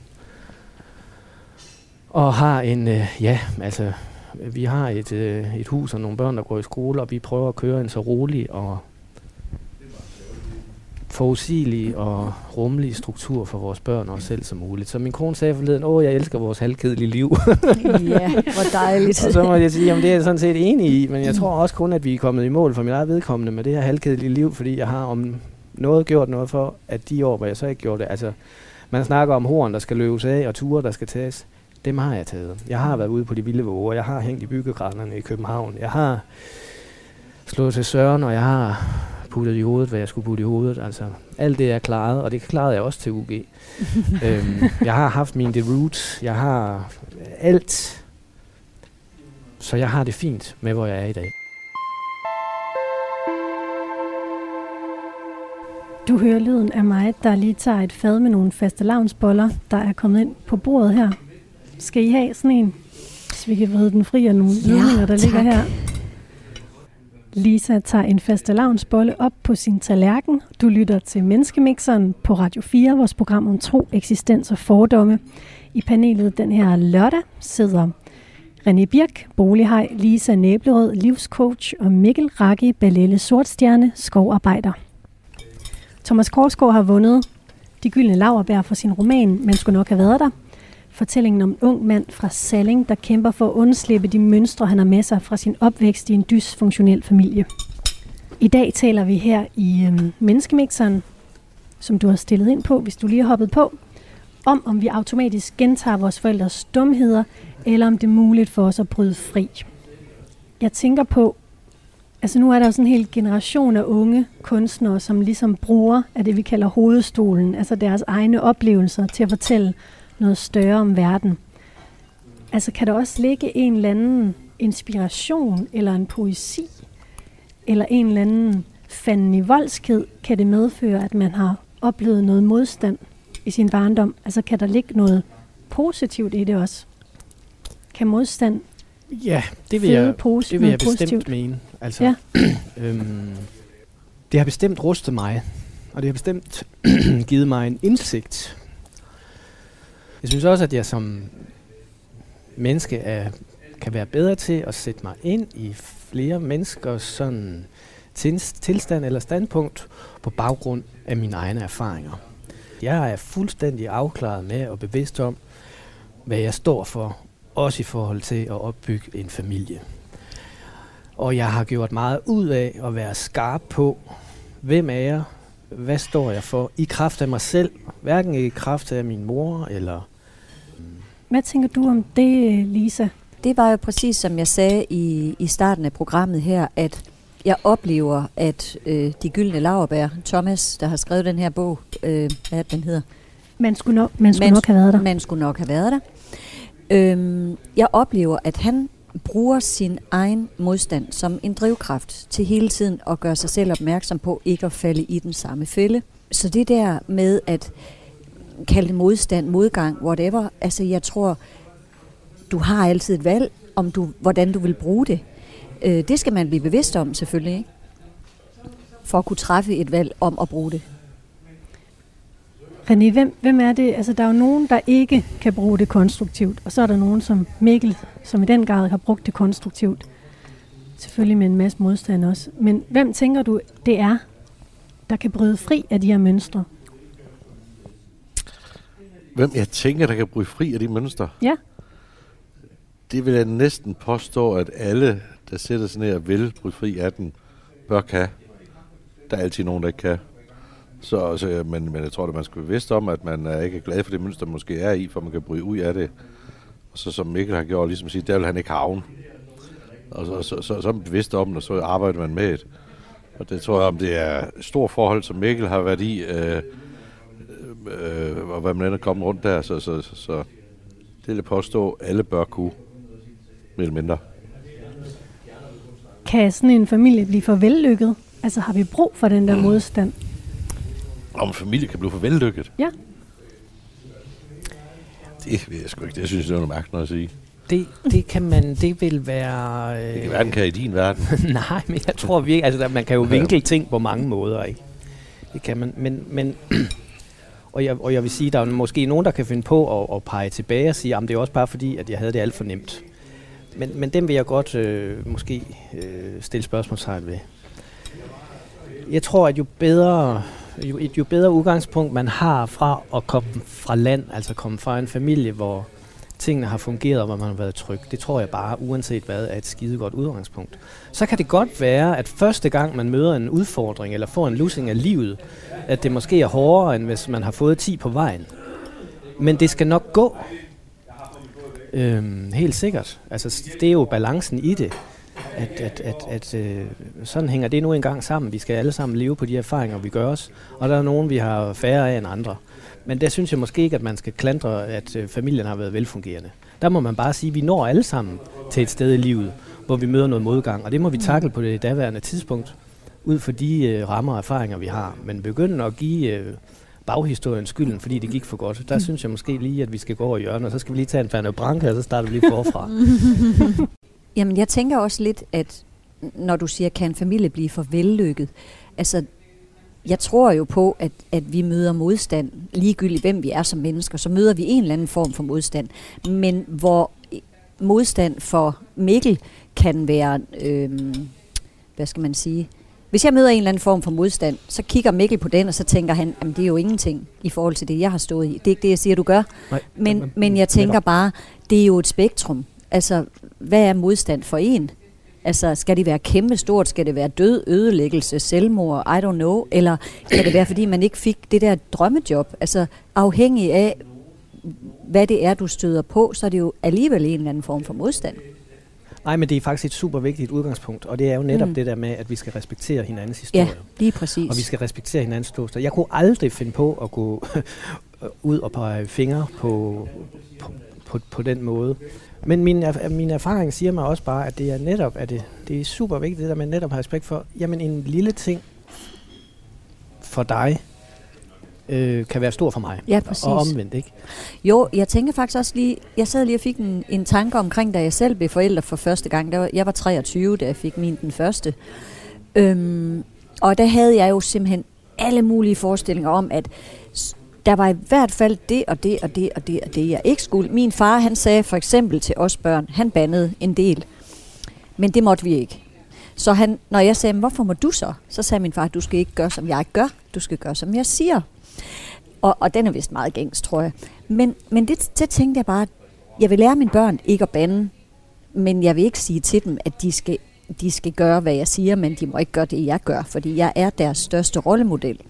G: Og har en, øh, ja, altså, vi har et, øh, et hus og nogle børn, der går i skole, og vi prøver at køre en så rolig og forudsigelig og rummelig struktur for vores børn og os selv som muligt. Så min kone sagde forleden, åh, jeg elsker vores halvkedelige liv. [laughs]
H: ja, hvor dejligt.
G: og så må jeg sige, jamen det er jeg sådan set enig i, men jeg tror også kun, at vi er kommet i mål for mit eget vedkommende med det her halvkedelige liv, fordi jeg har om noget gjort noget for, at de år, hvor jeg så ikke gjorde det, altså man snakker om horn, der skal løbes af, og ture, der skal tages. Dem har jeg taget. Jeg har været ude på de vilde våger, jeg har hængt i byggegrænderne i København, jeg har slået til søren, og jeg har puttet i hovedet, hvad jeg skulle putte i hovedet. Altså, alt det er klaret, og det klarede jeg også til UG. [laughs] øhm, jeg har haft min The Roots, jeg har alt. Så jeg har det fint med, hvor jeg er i dag.
A: Du hører lyden af mig, der lige tager et fad med nogle faste lavnsboller, der er kommet ind på bordet her. Skal I have sådan en, så vi kan vride den fri af nogle ja, ledninger, der tak. ligger her? Lisa tager en faste lavnsbolle op på sin tallerken. Du lytter til Menneskemixeren på Radio 4, vores program om tro, eksistens og fordomme. I panelet den her lørdag sidder René Birk, bolighej, Lisa Næblerød, livscoach og Mikkel Raki, Ballelle Sortstjerne, skovarbejder. Thomas Korsgaard har vundet de gyldne laverbær for sin roman, men skulle nok have været der. Fortællingen om en ung mand fra Salling, der kæmper for at undslippe de mønstre, han har med sig fra sin opvækst i en dysfunktionel familie. I dag taler vi her i øhm, Menneskemixeren, som du har stillet ind på, hvis du lige har hoppet på, om om vi automatisk gentager vores forældres dumheder, eller om det er muligt for os at bryde fri. Jeg tænker på, altså nu er der jo sådan en hel generation af unge kunstnere, som ligesom bruger af det, vi kalder hovedstolen, altså deres egne oplevelser til at fortælle noget større om verden. Altså kan der også ligge en eller anden inspiration, eller en poesi, eller en eller anden fanden i voldsked, kan det medføre, at man har oplevet noget modstand i sin barndom? Altså kan der ligge noget positivt i det også? Kan modstand
G: Ja, det vil jeg, det vil jeg bestemt positivt? mene. Altså, ja. [clears throat] øhm, det har bestemt rustet mig, og det har bestemt [clears throat] givet mig en indsigt jeg synes også, at jeg som menneske er, kan være bedre til at sætte mig ind i flere menneskers sådan tilstand eller standpunkt på baggrund af mine egne erfaringer. Jeg er fuldstændig afklaret med og bevidst om, hvad jeg står for, også i forhold til at opbygge en familie. Og jeg har gjort meget ud af at være skarp på, hvem er jeg, hvad står jeg for, i kraft af mig selv, hverken i kraft af min mor eller
A: hvad tænker du om det, Lisa?
H: det var jo præcis som jeg sagde i, i starten af programmet her, at jeg oplever, at øh, de gyldne laverbær, Thomas, der har skrevet den her bog, øh, hvad den hedder?
A: Man skulle nok, man skulle nok have været der.
H: Man skulle nok have været der. Øhm, jeg oplever, at han bruger sin egen modstand som en drivkraft til hele tiden at gøre sig selv opmærksom på ikke at falde i den samme fælde. Så det der med at kalde det modstand, modgang, whatever, altså jeg tror, du har altid et valg om du, hvordan du vil bruge det. Øh, det skal man blive bevidst om selvfølgelig, ikke? for at kunne træffe et valg om at bruge det.
A: René, hvem, hvem er det? Altså, der er jo nogen, der ikke kan bruge det konstruktivt, og så er der nogen som Mikkel, som i den grad har brugt det konstruktivt. Selvfølgelig med en masse modstand også. Men hvem tænker du, det er, der kan bryde fri af de her mønstre?
F: Hvem jeg tænker, der kan bryde fri af de mønstre?
A: Ja.
F: Det vil jeg næsten påstå, at alle, der sætter sig ned og vil bryde fri af den, bør kan. Der er altid nogen, der ikke kan. Så, så, men, men jeg tror, at man skal være bevidst om, at man er ikke glad for det mønster, man måske er i, for man kan bryde ud af det. Og så som Mikkel har gjort, ligesom at sige, der vil han ikke havne. Og så, så, så, så er man bevidst om det, og så arbejder man med det. Og det tror jeg, om det er et stort forhold, som Mikkel har været i, øh, øh, og hvad man ender kommet rundt der, så, så, så, så det vil jeg påstå, alle bør kunne, mere eller mindre.
A: Kan sådan en familie blive for vellykket? Altså har vi brug for den der modstand?
F: Om en familie kan blive for vellykket?
A: Ja.
F: Det ved jeg sgu ikke. Det synes jeg, det er noget mærkeligt at sige.
G: Det, det kan man, det vil være... Øh...
F: Det kan verden kan i din verden. [laughs]
G: Nej, men jeg tror virkelig, altså man kan jo vinkle ting på mange måder, ikke? Det kan man, men, men [clears throat] og, jeg, og jeg vil sige, der er måske nogen, der kan finde på at, at pege tilbage og sige, at det er også bare fordi, at jeg havde det alt for nemt. Men, men dem vil jeg godt øh, måske øh, stille spørgsmålstegn ved. Jeg tror, at jo bedre, jo, et jo bedre udgangspunkt man har fra at komme fra land, altså komme fra en familie, hvor tingene har fungeret, og hvor man har været tryg, det tror jeg bare, uanset hvad, er et skidegodt udgangspunkt. Så kan det godt være, at første gang man møder en udfordring, eller får en lussing af livet, at det måske er hårdere, end hvis man har fået 10 på vejen. Men det skal nok gå. Øhm, helt sikkert. Altså, det er jo balancen i det. At, at, at, at øh, sådan hænger det nu engang sammen. Vi skal alle sammen leve på de erfaringer, vi gør os. Og der er nogen, vi har færre af end andre. Men der synes jeg måske ikke, at man skal klandre, at øh, familien har været velfungerende. Der må man bare sige, at vi når alle sammen til et sted i livet, hvor vi møder noget modgang. Og det må vi takle på det daværende tidspunkt, ud for de øh, rammer og erfaringer, vi har. Men begynde at give øh, baghistorien skylden, fordi det gik for godt, der synes jeg måske lige, at vi skal gå over i hjørnet, og så skal vi lige tage en Fernø Branca, og så starter vi lige forfra. [laughs]
H: Jamen, jeg tænker også lidt, at når du siger, kan en familie blive for vellykket, altså, jeg tror jo på, at, at vi møder modstand, ligegyldigt hvem vi er som mennesker, så møder vi en eller anden form for modstand. Men hvor modstand for Mikkel kan være, øhm, hvad skal man sige, hvis jeg møder en eller anden form for modstand, så kigger Mikkel på den, og så tænker han, at det er jo ingenting i forhold til det, jeg har stået i. Det er ikke det, jeg siger, du gør.
G: Nej,
H: Men, men jeg tænker bare, det er jo et spektrum. Altså, hvad er modstand for en? Altså, skal det være kæmpe stort? Skal det være død, ødelæggelse, selvmord? I don't know. Eller skal det være, fordi man ikke fik det der drømmejob? Altså, afhængig af, hvad det er, du støder på, så er det jo alligevel en eller anden form for modstand.
G: Nej, men det er faktisk et super vigtigt udgangspunkt, og det er jo netop
H: Mm.
G: det der med, at vi skal respektere hinandens historie.
H: Ja, lige præcis.
G: Og vi skal respektere hinandens ståsted. Jeg kunne aldrig finde på at gå [laughs] ud og pege fingre på, på, på, på den måde. Men min, min erfaring siger mig også bare, at det er netop, at det, det er super vigtigt, det der med netop at have respekt for, jamen en lille ting for dig, øh, kan være stor for mig.
H: Ja, præcis.
G: Og omvendt, ikke?
H: Jo, jeg tænker faktisk også lige, jeg sad lige og fik en, en tanke omkring, da jeg selv blev forælder for første gang. Der var, jeg var 23, da jeg fik min den første. Øhm, og der havde jeg jo simpelthen alle mulige forestillinger om, at der var i hvert fald det og det og det og det og det, jeg ikke skulle. Min far, han sagde for eksempel til os børn, han bandede en del. Men det måtte vi ikke. Så han, når jeg sagde, hvorfor må du så? Så sagde min far, du skal ikke gøre, som jeg gør. Du skal gøre, som jeg siger. Og, og den er vist meget gængs, tror jeg. Men, men det, det tænkte jeg bare, jeg vil lære mine børn ikke at bande, men jeg vil ikke sige til dem, at de skal, de skal gøre, hvad jeg siger, men de må ikke gøre det, jeg gør, fordi jeg er deres største rollemodel.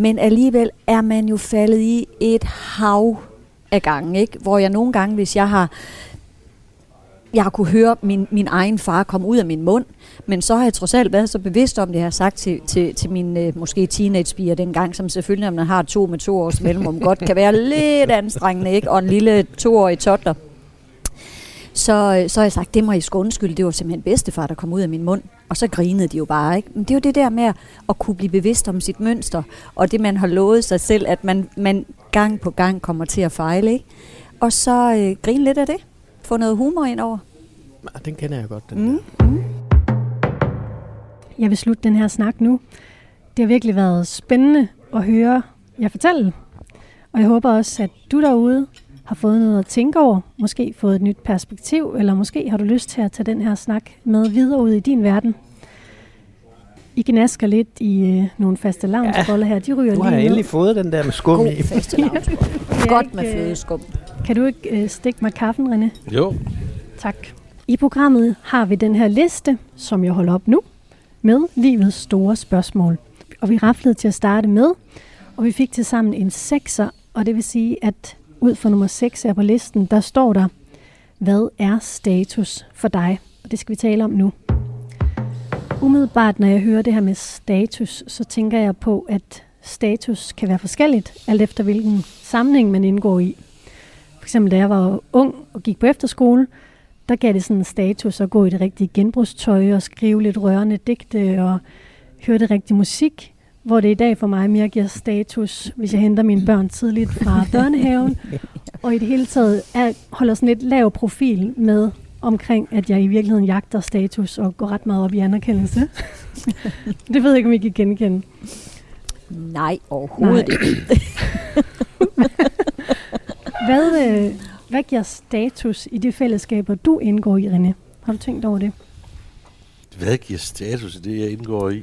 H: Men alligevel er man jo faldet i et hav af gangen, ikke? hvor jeg nogle gange, hvis jeg har jeg har kunne høre min, min egen far komme ud af min mund, men så har jeg trods alt været så bevidst om det, jeg har sagt til, til, til mine måske øh, måske teenagepiger dengang, som selvfølgelig, når man har to med to års mellemrum, godt kan være lidt anstrengende, ikke? og en lille toårig toddler. Så, øh, så har jeg sagt, det må I sgu undskylde, det var simpelthen bedstefar, der kom ud af min mund. Og så grinede de jo bare, ikke? Men det er jo det der med at kunne blive bevidst om sit mønster, og det man har lovet sig selv, at man, man gang på gang kommer til at fejle, ikke? Og så øh, grine lidt af det. Få noget humor ind over.
G: Ja, den kender jeg godt, den
H: Mm.
G: der.
A: Jeg vil slutte den her snak nu. Det har virkelig været spændende at høre jer fortælle. Og jeg håber også, at du derude har fået noget at tænke over, måske fået et nyt perspektiv, eller måske har du lyst til at tage den her snak med videre ud i din verden. I gnasker lidt i øh, nogle faste lavnsboller her. De ryger
G: Nu
A: lige
G: har jeg
A: ned.
G: endelig fået den der med skum
H: God
G: i.
A: jeg [laughs]
H: Godt med
A: øh,
H: flødeskum.
A: Kan du ikke øh, stikke mig kaffen, René?
I: Jo,
A: Tak. I programmet har vi den her liste, som jeg holder op nu, med livets store spørgsmål. Og vi raflede til at starte med, og vi fik til sammen en sekser, og det vil sige, at ud for nummer 6 her på listen, der står der, hvad er status for dig? Og det skal vi tale om nu. Umiddelbart, når jeg hører det her med status, så tænker jeg på, at status kan være forskelligt, alt efter hvilken sammenhæng man indgår i. For eksempel da jeg var ung og gik på efterskole, der gav det sådan en status at gå i det rigtige genbrugstøj og skrive lidt rørende digte og høre det rigtige musik. Hvor det i dag for mig mere giver status, hvis jeg henter mine børn tidligt fra [laughs] børnehaven. Og i det hele taget er, holder sådan lidt lav profil med omkring, at jeg i virkeligheden jagter status og går ret meget op i anerkendelse. [laughs] det ved jeg ikke, om I kan genkende.
H: Nej, overhovedet
A: Nej.
H: ikke. [laughs]
A: Hvad, øh, hvad giver status i de fællesskaber, du indgår i, René? Har du tænkt over det?
I: hvad giver status i det, jeg indgår i?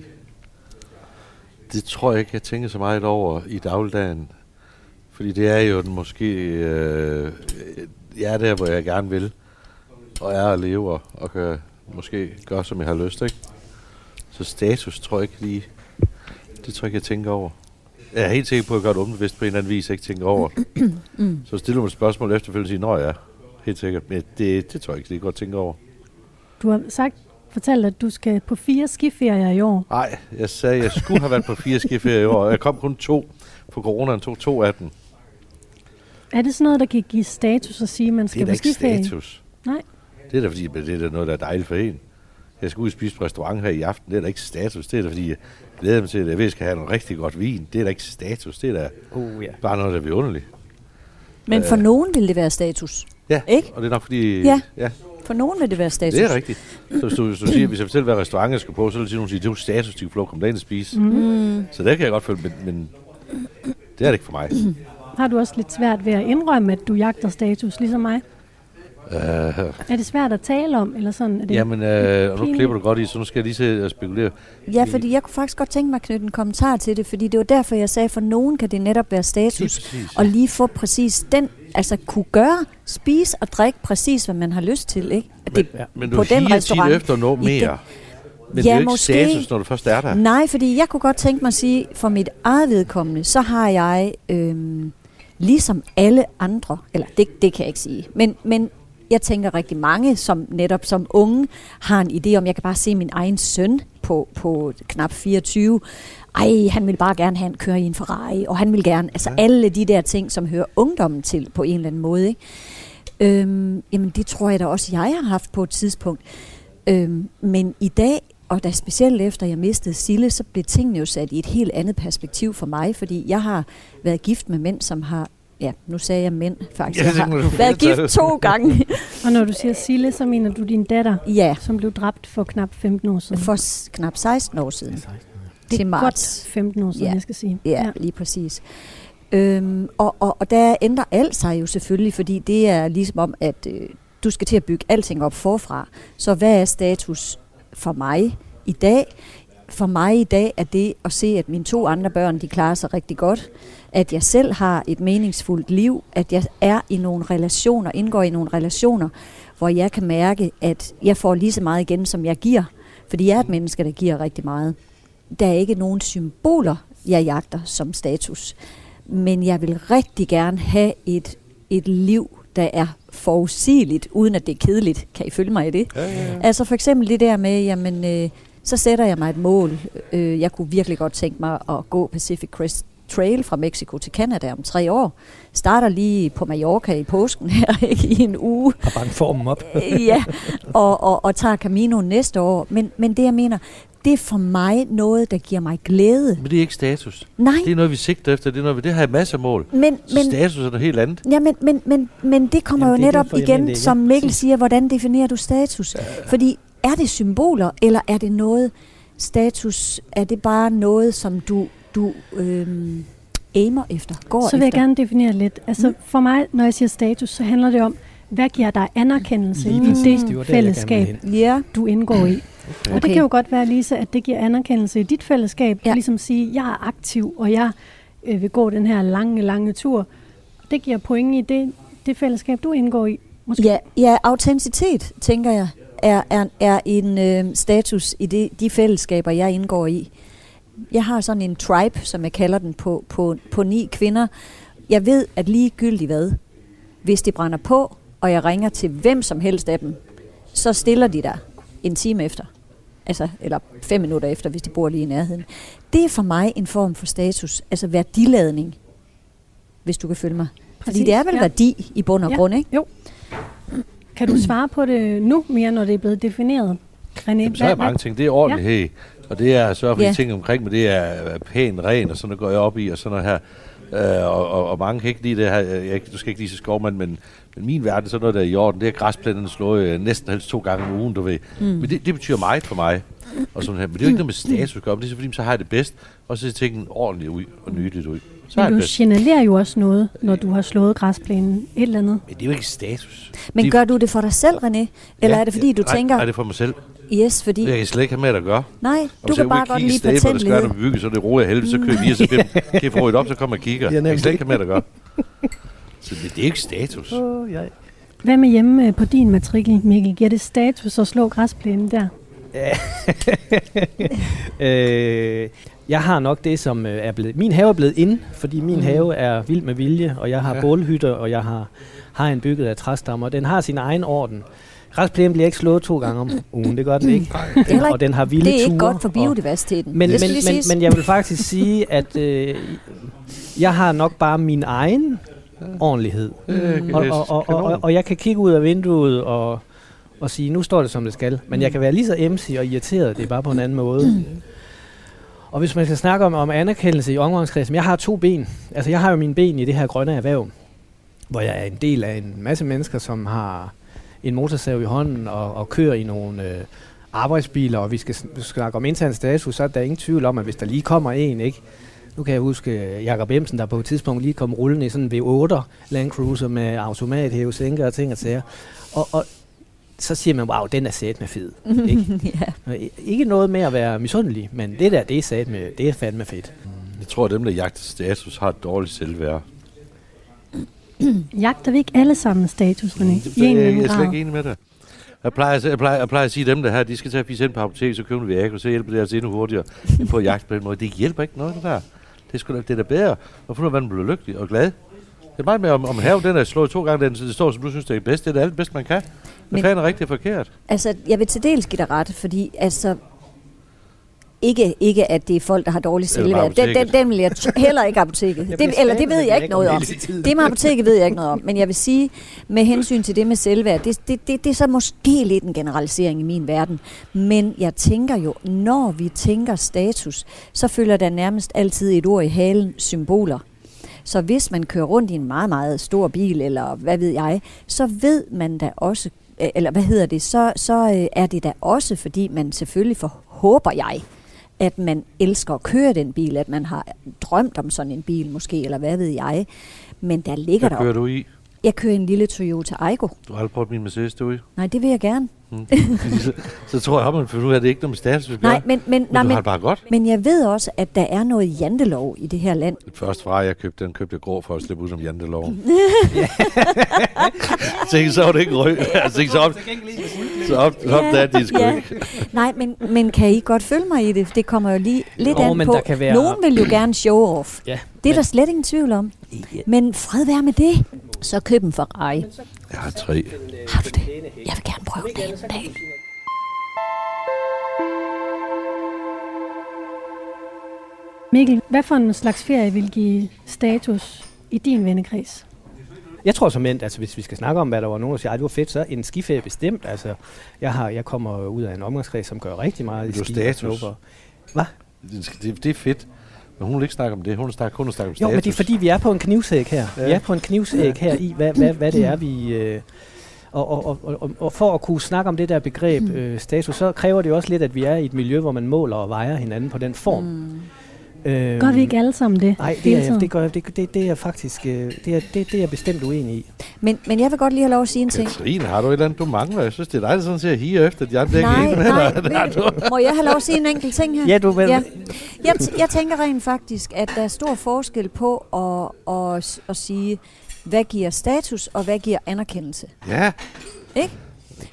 I: Det tror jeg ikke, jeg tænker så meget over i dagligdagen. Fordi det er jo den måske... Øh, jeg er der, hvor jeg gerne vil. Og er og lever, og kan måske gøre, som jeg har lyst, ikke? Så status tror jeg ikke lige... Det tror jeg ikke, jeg tænker over. Jeg er helt sikker på, at jeg gør det umbevidst på en eller anden vis, jeg ikke tænker over.
H: Mm.
I: Så stiller man et spørgsmål efterfølgende og siger, Nå ja, helt sikkert. Men det, det tror jeg ikke, det er godt tænke over.
A: Du har sagt, fortalt, at du skal på fire skiferier i år.
I: Nej, jeg sagde, at jeg skulle have været på fire skiferie i år, og jeg kom kun to på coronaen, tog to af dem.
A: Er det sådan noget, der kan give status at sige, at man
I: Det er
A: skal
I: da
A: på
I: ikke
A: skiferie?
I: status.
A: Nej.
I: Det er da fordi, det er da noget, der er dejligt for en. Jeg skal ud og spise på restaurant her i aften. Det er da ikke status. Det er da fordi, jeg glæder mig til, at jeg ved, at jeg skal have noget rigtig godt vin. Det er da ikke status. Det er da
G: Uh, ja.
I: bare noget, der bliver underligt.
H: Men for nogen vil det være status.
I: Ja,
H: Ikke?
I: og det er nok fordi...
H: Ja.
I: ja
H: For nogen vil det være status.
I: det er rigtigt. Så hvis du, hvis du siger, hvis jeg fortæller, hvad restaurant jeg skal på, så vil nogen sige, det er jo status, de kan få lov at komme derind og spise.
H: Mm.
I: Så det kan jeg godt følge, men, men det er det ikke for mig.
A: Har du også lidt svært ved at indrømme, at du jagter status, ligesom mig?
I: Uh,
A: Er det svært at tale om, eller sådan? Er det
I: Jamen, øh, og nu klipper du godt i, så nu skal jeg lige se og spekulere.
H: Ja, fordi jeg kunne faktisk godt tænke mig at knytte en kommentar til det, fordi det var derfor, jeg sagde, at for nogen kan det netop være status, og lige få præcis den, altså kunne gøre, spise og drikke præcis, hvad man har lyst til, ikke? At det,
G: Ja.
I: Men du
H: på den restaurant.
I: efter noget mere. Men
H: Ja,
I: det er jo ikke
H: måske.
I: status, når du først er der.
H: Nej, fordi jeg kunne godt tænke mig at sige, for mit eget vedkommende, så har jeg, øhm, ligesom alle andre, eller det, det kan jeg ikke sige, men, men jeg tænker rigtig mange, som netop som unge, har en idé om, jeg kan bare se min egen søn på, på knap 24. Ej, han vil bare gerne have en køre i en Ferrari, og han vil gerne, altså
I: Ja.
H: alle de der ting, som hører ungdommen til på en eller anden måde. Ikke? Øhm, jamen det tror jeg da også, jeg har haft på et tidspunkt. Øhm, men i dag, og da specielt efter jeg mistede Sille, så blev tingene jo sat i et helt andet perspektiv for mig, fordi jeg har været gift med mænd, som har, ja, nu sagde jeg mænd faktisk,
I: Ja,
H: jeg har været gift to [laughs] gange.
A: Og når du siger Sille, så mener du din datter,
H: ja,
A: som blev dræbt for knap 15 år siden.
H: for s- knap 16 år siden.
A: Det er
H: marts.
A: godt 15 år siden,
H: Ja.
A: jeg skal sige.
H: Ja, ja. lige præcis. Øhm, og, og, og der ændrer alt sig jo selvfølgelig, fordi det er ligesom om, at øh, du skal til at bygge alting op forfra. Så hvad er status for mig i dag? For mig i dag er det at se, at mine to andre børn, de klarer sig rigtig godt. At jeg selv har et meningsfuldt liv. At jeg er i nogle relationer, indgår i nogle relationer, hvor jeg kan mærke, at jeg får lige så meget igen, som jeg giver. Fordi jeg er et menneske, der giver rigtig meget. Der er ikke nogen symboler, jeg jagter som status. Men jeg vil rigtig gerne have et, et liv, der er forudsigeligt, uden at det er kedeligt. Kan I følge mig i det?
I: Ja, ja, ja.
H: Altså for eksempel det der med, jamen, øh, så sætter jeg mig et mål. Øh, jeg kunne virkelig godt tænke mig at gå Pacific Crest Trail fra Mexico til Canada om tre år. Starter lige på Mallorca i påsken her [laughs] ikke, i en uge.
G: Har bange formen op.
H: Ja, og, og, og tager Camino næste år. Men, men det jeg mener, det er for mig noget, der giver mig glæde.
I: Men det er ikke status.
H: Nej.
I: Det er noget, vi sigter efter. Det er noget, vi, det har jeg masser af mål.
H: Men,
I: Så
H: men,
I: status er noget helt andet.
H: Ja, men, men, men, men det kommer
G: Jamen,
H: jo
G: det
H: netop
G: derfor, jeg mener
H: igen,
G: det, ja.
H: som Mikkel siger, hvordan definerer du status? Fordi er det symboler, eller er det noget, status, er det bare noget, som du, du øhm, aimer efter, går
A: Så vil jeg
H: efter?
A: gerne definere lidt. Altså for mig, når jeg siger status, så handler det om, hvad giver dig anerkendelse
G: Lige
A: i det
G: det
A: fællesskab.
H: Ja,
A: du indgår i. Og det
H: Okay.
A: kan jo godt være, Lisa, at det giver anerkendelse i dit fællesskab.
H: Ja.
A: Ja. Ligesom sige, jeg er aktiv, og jeg øh, vil gå den her lange, lange tur. Det giver point i det, det fællesskab, du indgår i. Måske.
H: ja, ja autenticitet, tænker jeg, er, er, er en øh, status i det, de fællesskaber, jeg indgår i. Jeg har sådan en tribe, som jeg kalder den, på, på, på ni kvinder. Jeg ved, at ligegyldigt hvad, hvis det brænder på, og jeg ringer til hvem som helst af dem, så stiller de der en time efter. Altså, eller fem minutter efter, hvis de bor lige i nærheden. Det er for mig en form for status, altså værdiladning, hvis du kan følge mig. Fordi
A: Præcis,
H: det er vel
A: ja.
H: værdi i bund og
A: Ja.
H: grund, ikke?
A: Jo. Kan du svare på det nu mere, når det er blevet defineret? René,
I: Jamen, så er der mange ting. Det er ordentlighed, ja. og det er at sørge for
H: Ja.
I: de ting omkring, men det er er pæn, ren, og sådan noget går jeg op i, og sådan noget her. Øh, og, og, og, mange kan ikke lide det her. Jeg, du skal ikke lide skovmand, men, men min verden er sådan noget, der er i orden. Det er græsplanterne slået øh, næsten helst to gange om ugen, du ved. Mm. Men det, det betyder meget for mig. Og sådan her. Men det er jo ikke noget med status at gøre, men det er så fordi, så har jeg det bedst, og så ser tingene ordentligt ud og nydeligt ud. Så har jeg
A: Men
I: det
A: du
I: bedst.
A: signalerer jo også noget, når du har slået græsplænen et eller andet.
I: Men det er jo ikke status.
H: Men
I: Det-
H: gør du det for dig selv, René? Eller
I: Ja,
H: er det fordi, du
I: nej,
H: tænker,
I: Nej, det er for mig selv.
H: yes, fordi...
I: Det kan jeg slet ikke have med at gøre.
H: Nej, du
I: hvis jeg
H: kan bare godt lide
I: sted, hvor der skal
H: patentlighed.
I: noget bebygget, så er det roer jeg helvede, så kører vi, og så bliver kan jeg få ryddet op, så kommer jeg og kigger. Jeg kan slet ikke have med at gøre. [laughs] [laughs] Så det, det er ikke status.
G: Oh, jeg.
A: Hvad med hjemme øh, på din matrikel, Mikkel? Giver det status at slå græsplænen der? [laughs]
G: øh, jeg har nok det, som øh, er blevet... Min have er blevet ind, fordi min have er vild med vilje, og jeg har
I: Ja.
G: bålhytter, og jeg har, har en bygget af træstammer. Den har sin egen orden. Græsplænen bliver ikke slået to gange om ugen, det gør den ikke. [laughs]
H: heller
G: og den har vilde
H: Det er ikke
G: ture,
H: godt for
G: og-
H: biodiversiteten.
G: Men,
H: skal
G: men, men,
H: siges.
G: men jeg vil faktisk sige, at øh, jeg har nok bare min egen ordentlighed.
I: Øh,
G: Og, og, og, og, og, og jeg kan kigge ud af vinduet og, og sige, nu står det som det skal. Men jeg kan være lige så emsig og irriteret, det er bare på en anden måde. Og hvis man skal snakke om, om anerkendelse i omgangskredsen, jeg har to ben. Altså jeg har jo mine ben i det her grønne erhverv, hvor jeg er en del af en masse mennesker, som har en motorsav i hånden og, og kører i nogle øh, arbejdsbiler, og vi skal, sn- snakke om intern status, så er der ingen tvivl om, at hvis der lige kommer en, ikke? Nu kan jeg huske øh, Jakob Emsen, der på et tidspunkt lige kom rullende i sådan en V8 Land Cruiser med automat, hæve, sænke og ting og sager. Og, og så siger man, wow, den er sat med fed. [laughs] ikke?
H: ja.
G: I- ikke noget med at være misundelig, men det der, det er sat med, det er fandme fedt.
I: Jeg tror, at dem, der jagter status, har et dårligt selvværd.
A: Jagter vi ikke alle sammen status, René?
I: Det,
A: I en eller
I: jeg, er slet ikke enig med dig. Jeg plejer, jeg, plejer, jeg plejer at sige dem, der her, de skal tage fise ind på apoteket, så køber vi Viagra, så hjælper det altså endnu hurtigere på at jagte på den måde. Det hjælper ikke noget, det der. Det sgu da, det er da bedre at finde ud af, hvordan man bliver lykkelig og glad. Det er meget mere om, om have, den er slået to gange, den det står, som du synes, det er bedst. Det er det alt bedst, man kan.
H: Men-
I: fanden er rigtigt og forkert?
H: Altså, jeg vil til dels give dig ret, fordi altså, ikke, ikke at det er folk, der har dårlig selvværd. Den, den, den vil jeg heller ikke apoteket. Det, eller det ved jeg ikke noget om. Det med apoteket ved jeg ikke noget om. Men jeg vil sige, med hensyn til det med selvværd, det, det, det, det er så måske lidt en generalisering i min verden. Men jeg tænker jo, når vi tænker status, så følger der nærmest altid et ord i halen, symboler. Så hvis man kører rundt i en meget, meget stor bil, eller hvad ved jeg, så ved man da også, øh, eller hvad hedder det, så, så øh, er det da også, fordi man selvfølgelig for, håber jeg, at man elsker at køre den bil, at man har drømt om sådan en bil måske, eller hvad ved jeg. Men der ligger
I: Hvad
H: der
I: kører du i?
H: Jeg kører en lille Toyota Aygo.
I: Du har aldrig prøvet min Mercedes derude?
H: Nej, det vil jeg gerne.
I: Hmm. så, [laughs] så, tror jeg, at man finder ud af, at det ikke er noget med status, vi.
H: Nej, men, men,
I: men
H: nej,
I: du
H: men,
I: har det bare godt.
H: men jeg ved også, at der er noget jantelov i det her land.
I: Den første fra, jeg købte, den købte jeg grå for at slippe ud som janteloven. [laughs] [laughs] tænkte, så var det ikke rød. Tænkte, så op, så op, så opdagede de
H: ja.
I: ikke.
H: Nej, men, men kan I godt følge mig i det? Det kommer jo lige lidt
G: Jo,
H: an
G: men
H: på.
G: kan være-
H: Nogen vil jo gerne show off.
G: Ja,
H: Det er der slet ingen tvivl om. Men fred være med det. så køb en Ferrari.
I: Jeg har tre.
H: Har du det? Jeg vil gerne prøve det en dag.
A: Mikkel, hvad for en slags ferie vil give status i din vennekreds?
G: Jeg tror som end, altså hvis vi skal snakke om, hvad der var nogen, der siger, at det var fedt, så en skiferie bestemt. Altså, jeg, har, jeg kommer ud af en omgangskreds, som gør rigtig meget i
I: Det er jo
G: ski
I: status.
G: Hvad?
I: Det, det, er fedt. Men hun vil ikke snakke om det. Hun vil snakke, kun snakke om
G: Jo,
I: status.
G: men det er fordi, vi er på en knivsæk her.
I: Ja.
G: Vi er på en knivsæk her i, hvad, hvad, hvad det er, vi... Øh, og, og, og, og, og for at kunne snakke om det der begreb øh, status, så kræver det jo også lidt, at vi er i et miljø, hvor man måler og vejer hinanden på den form.
H: Mm.
G: Øh,
A: Gør vi ikke alle sammen det?
G: Nej, det er, det, gør, jeg- det, det, det er jeg faktisk øh, det er, det, det er jeg bestemt uenig i.
H: Men, men jeg vil godt lige have lov at sige en ting.
I: Katrine, har du et eller andet, du mangler? Jeg synes, det er dig, der sådan ser higer efter. De andre
H: Nej,
I: ikke
H: nej,
I: du-
H: må jeg have lov at sige en enkelt ting her?
G: Ja, du vil.
H: Ja. Jeg, t- jeg tænker rent faktisk, at der er stor forskel på at, at, at sige, hvad giver status, og hvad giver anerkendelse.
I: Ja.
H: Ikke?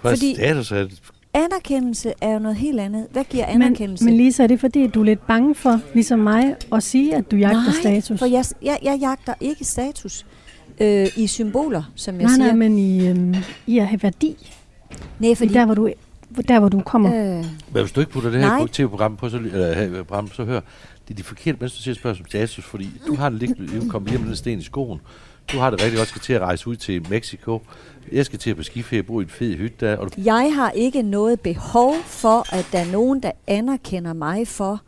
I: Hvad
H: Fordi-
I: status er det?
H: Anerkendelse er jo noget helt andet. Hvad giver
A: Men,
H: anerkendelse?
A: men Lisa, er det fordi, at du er lidt bange for, ligesom mig, at sige, at du jagter
H: nej,
A: status?
H: for jeg, jeg, jeg jagter ikke status øh, i symboler, som jeg
A: nej,
H: siger.
A: nej, men i, øhm, i at have værdi.
H: Nej,
A: Fordi... Der, hvor du, der, hvor du kommer.
H: Øh,
I: Men hvis du ikke putter det her tv-program på, så, eller, program, så hør, det er de forkerte mennesker, der siger spørgsmål om status, fordi du har det liggende, du kommer lige med den sten i skoen. Du har det rigtig godt, skal til at rejse ud til Mexico. Jeg skal til på skiferie, bo i en fed hytte der. Og du,
H: Jeg har ikke noget behov for, at der er nogen, der anerkender mig for,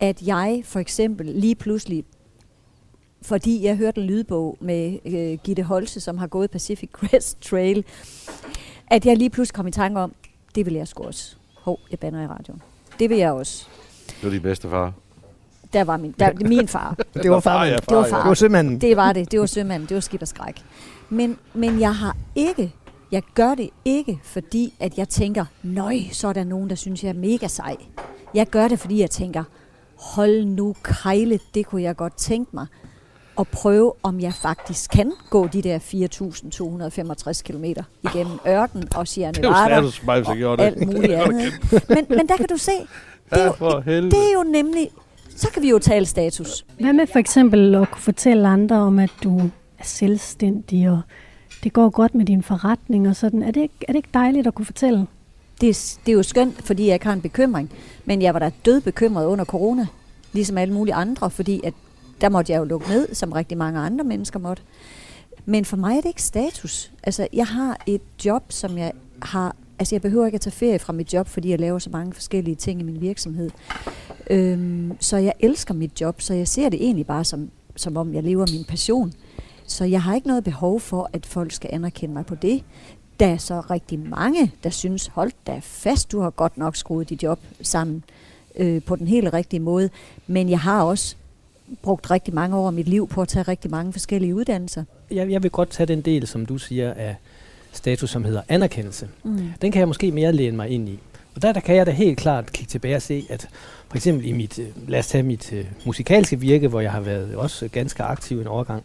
H: at jeg for eksempel lige pludselig, fordi jeg hørte en lydbog med øh, Gitte Holse, som har gået Pacific [laughs] Crest Trail, at jeg lige pludselig kom i tanke om, det vil jeg sgu også. Hov, jeg banner i radioen. Det vil jeg også.
I: det var din bedste far.
H: Der var min, der, min far. [laughs]
G: Det var far,
I: ja,
H: Det var
I: far,
H: far.
G: Det var sømanden.
H: Det var det. Det var sømanden. Det var skidt og skræk. Men, men jeg har ikke, jeg gør det ikke, fordi at jeg tænker, nøj, så er der nogen, der synes, jeg er mega sej. Jeg gør det, fordi jeg tænker, hold nu kejle, det kunne jeg godt tænke mig. Og prøve, om jeg faktisk kan gå de der 4.265 km igennem ørken og Sierra
I: Det er jo
H: Nevada og alt muligt [laughs] andet. Men, men der kan du se, det er,
I: Ja,
H: jo, det er jo nemlig, så kan vi jo tale status.
A: Hvad med for eksempel at kunne fortælle andre om, at du er selvstændig, og det går godt med din forretning og sådan. Er det ikke, er det ikke dejligt at kunne fortælle?
H: Det er, det er jo skønt, fordi jeg ikke har en bekymring. Men jeg var da død bekymret under corona, ligesom alle mulige andre, fordi at der måtte jeg jo lukke ned, som rigtig mange andre mennesker måtte. Men for mig er det ikke status. Altså, jeg har et job, som jeg har... Altså, jeg behøver ikke at tage ferie fra mit job, fordi jeg laver så mange forskellige ting i min virksomhed. Øhm, så jeg elsker mit job, så jeg ser det egentlig bare som, som om, jeg lever min passion. Så jeg har ikke noget behov for, at folk skal anerkende mig på det. Der er så rigtig mange, der synes, hold da fast, du har godt nok skruet dit job sammen øh, på den helt rigtige måde. Men jeg har også brugt rigtig mange år af mit liv på at tage rigtig mange forskellige uddannelser.
G: Jeg, jeg vil godt tage den del, som du siger, af status, som hedder anerkendelse.
H: Mm.
G: Den kan jeg måske mere læne mig ind i. Og der, der kan jeg da helt klart kigge tilbage og se, at for eksempel i mit, øh, lad os tage mit øh, musikalske virke, hvor jeg har været også ganske aktiv en overgang,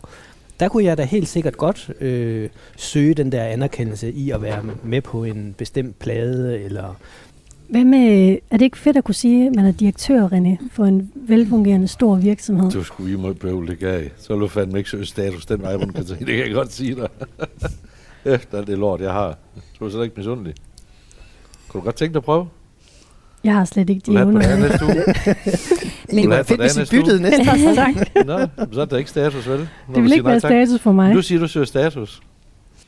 G: der kunne jeg da helt sikkert godt øh, søge den der anerkendelse i at være med på en bestemt plade, eller
A: Hvad med, er det ikke fedt at kunne sige, at man er direktør, René, for en velfungerende stor virksomhed?
I: Du skulle i mod bøvl, det gav. Så vil du fandme ikke søge status den vej rundt, Katrine. Det kan jeg godt sige dig. [laughs] Efter alt det lort, jeg har. Så er du slet ikke misundelig. Kunne du godt tænke dig at prøve?
A: Jeg har slet ikke de
I: du
A: evner.
I: par dage næste uge? [laughs]
H: Men
I: Vil du have et par
G: fedt, hvis I byttede næste [laughs]
A: tak.
I: Nå, så er der ikke status, vel? Når
A: Det
I: du
A: vil ikke være status for mig.
I: Du siger, du søger status.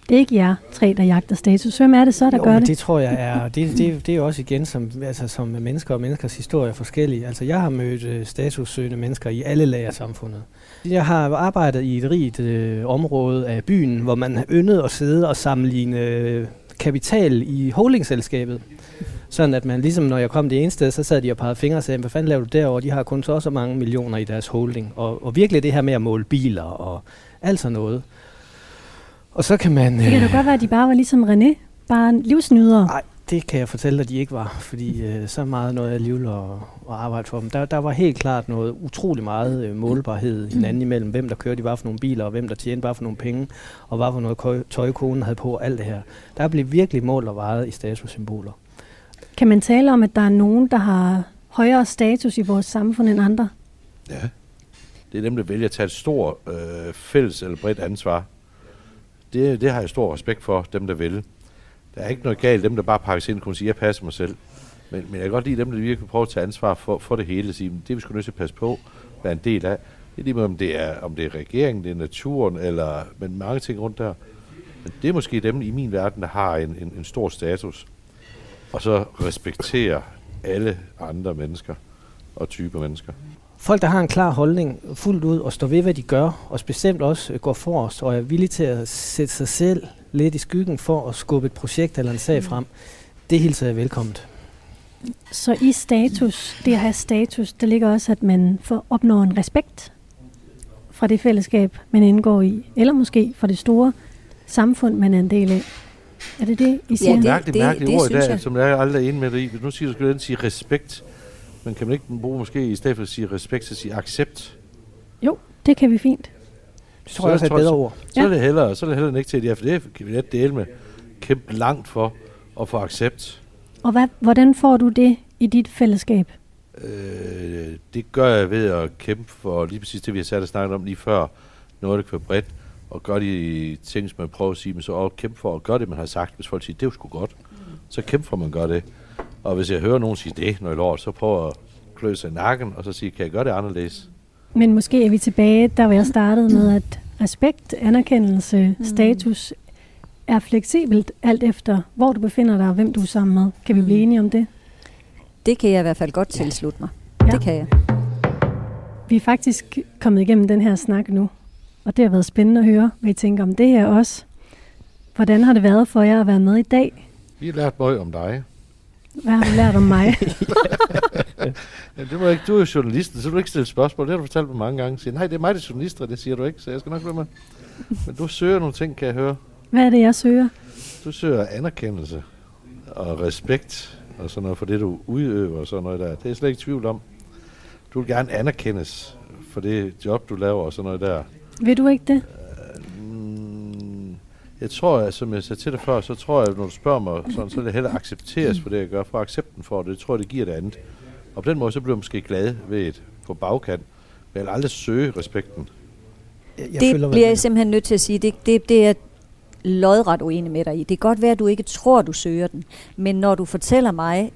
A: Det er ikke jer tre, der jagter status. Hvem er det så, der
G: jo,
A: gør det?
G: det tror jeg er, det, det, det er også igen som, altså, som mennesker og menneskers historie er forskellige. Altså jeg har mødt øh, statussøgende mennesker i alle lag af samfundet. Jeg har arbejdet i et rigt øh, område af byen, hvor man yndet at sidde og sammenligne øh, kapital i holdingselskabet. Sådan at man ligesom, når jeg kom det ene sted, så sad de og pegede fingre og sagde, hvad fanden laver du derovre? De har kun så og så mange millioner i deres holding. Og, og virkelig det her med at måle biler og alt sådan noget. Og så kan man...
A: Det kan
G: øh,
A: da godt være, at de bare var ligesom René. Bare livsnydere.
G: Nej, det kan jeg fortælle dig, de ikke var, fordi øh, så meget noget alligevel at, at arbejde for dem. Der, der var helt klart noget utrolig meget øh, målbarhed hinanden imellem, hvem der kørte i hvad for nogle biler, og hvem der tjente hvad for nogle penge, og hvad for noget tøj konen havde på, og alt det her. Der blev virkelig mål og vejet i statussymboler.
A: Kan man tale om, at der er nogen, der har højere status i vores samfund end andre?
I: Ja. Det er dem, der vælger at tage et stort øh, fælles eller bredt ansvar. det, det har jeg stor respekt for, dem der vil. Der er ikke noget galt, dem der bare pakker sig ind og kunne sige, jeg passer mig selv. Men, men jeg kan godt lide dem, der virkelig prøver at tage ansvar for, for det hele. Sige, det vi skulle nødt til at passe på, være en del af. Det er lige med, om det er, om det er regeringen, det er naturen, eller men mange ting rundt der. Men det er måske dem i min verden, der har en, en, en stor status. Og så respekterer alle andre mennesker og typer mennesker.
G: Folk, der har en klar holdning fuldt ud og står ved, hvad de gør, og bestemt også øh, går forrest og er villige til at sætte sig selv lidt i skyggen for at skubbe et projekt eller en sag frem, det hilser jeg velkomment.
A: Så i status, det at have status, der ligger også, at man får opnår en respekt fra det fællesskab, man indgår i, eller måske fra det store samfund, man er en del af. Er det det, I siger?
I: Ja, det, mærkeligt, det, mærkeligt det, ord det i dag, som jeg er aldrig inde med det i. Nu siger du, skulle den sige respekt, men kan man ikke bruge måske i stedet for at sige respekt, så sige accept?
A: Jo, det kan vi fint.
G: Det tror jeg også er et bedre ord.
I: Så, så, ja. er det hellere, så er det hellere ikke til, at jeg, for det kan vi let dele med kæmpe langt for at få accept.
A: Og hvad, hvordan får du det i dit fællesskab?
I: Øh, det gør jeg ved at kæmpe for lige præcis det, vi har sat og snakket om lige før, Nordic for bredt, og gøre de ting, som man prøver at sige, men så også kæmpe for at gøre det, man har sagt. Hvis folk siger, det er jo sgu godt, så kæmpe for, at man gør det. Og hvis jeg hører nogen sige det, når jeg lår, så prøver at klø sig i nakken, og så sige, kan jeg gøre det anderledes?
A: Men måske er vi tilbage, der hvor jeg startede med, at respekt, anerkendelse, mm. status er fleksibelt alt efter, hvor du befinder dig og hvem du er sammen med. Kan vi blive enige om det?
H: Det kan jeg i hvert fald godt tilslutte mig. Ja. Det kan jeg.
A: Vi er faktisk kommet igennem den her snak nu, og det har været spændende at høre, hvad I tænker om det her også. Hvordan har det været for jer at være med i dag?
I: Vi har lært meget om dig.
A: Hvad har du lært om mig? [laughs]
I: ja, det var ikke, du er jo journalisten, så du ikke stille spørgsmål. Det har du fortalt mig mange gange. Siger, nej, det er mig, der er journalist, det siger du ikke, så jeg skal nok være med. Men du søger nogle ting, kan jeg høre.
A: Hvad er det, jeg søger?
I: Du søger anerkendelse og respekt og sådan noget for det, du udøver og sådan noget der. Det er jeg slet ikke tvivl om. Du vil gerne anerkendes for det job, du laver og sådan noget der.
A: Vil du ikke det?
I: Jeg tror, at, som jeg sagde til dig før, så tror jeg, at når du spørger mig, sådan, så er det heller accepteres for det, jeg gør, for accepten for det. Det tror jeg, det giver det andet. Og på den måde, så bliver jeg måske glad ved et på bagkant, men jeg vil aldrig søge respekten.
H: Jeg, jeg det føler, bliver jeg simpelthen nødt til at sige. Det, det, det er lodret uenig med dig i. Det kan godt være, at du ikke tror, du søger den, men når du fortæller mig,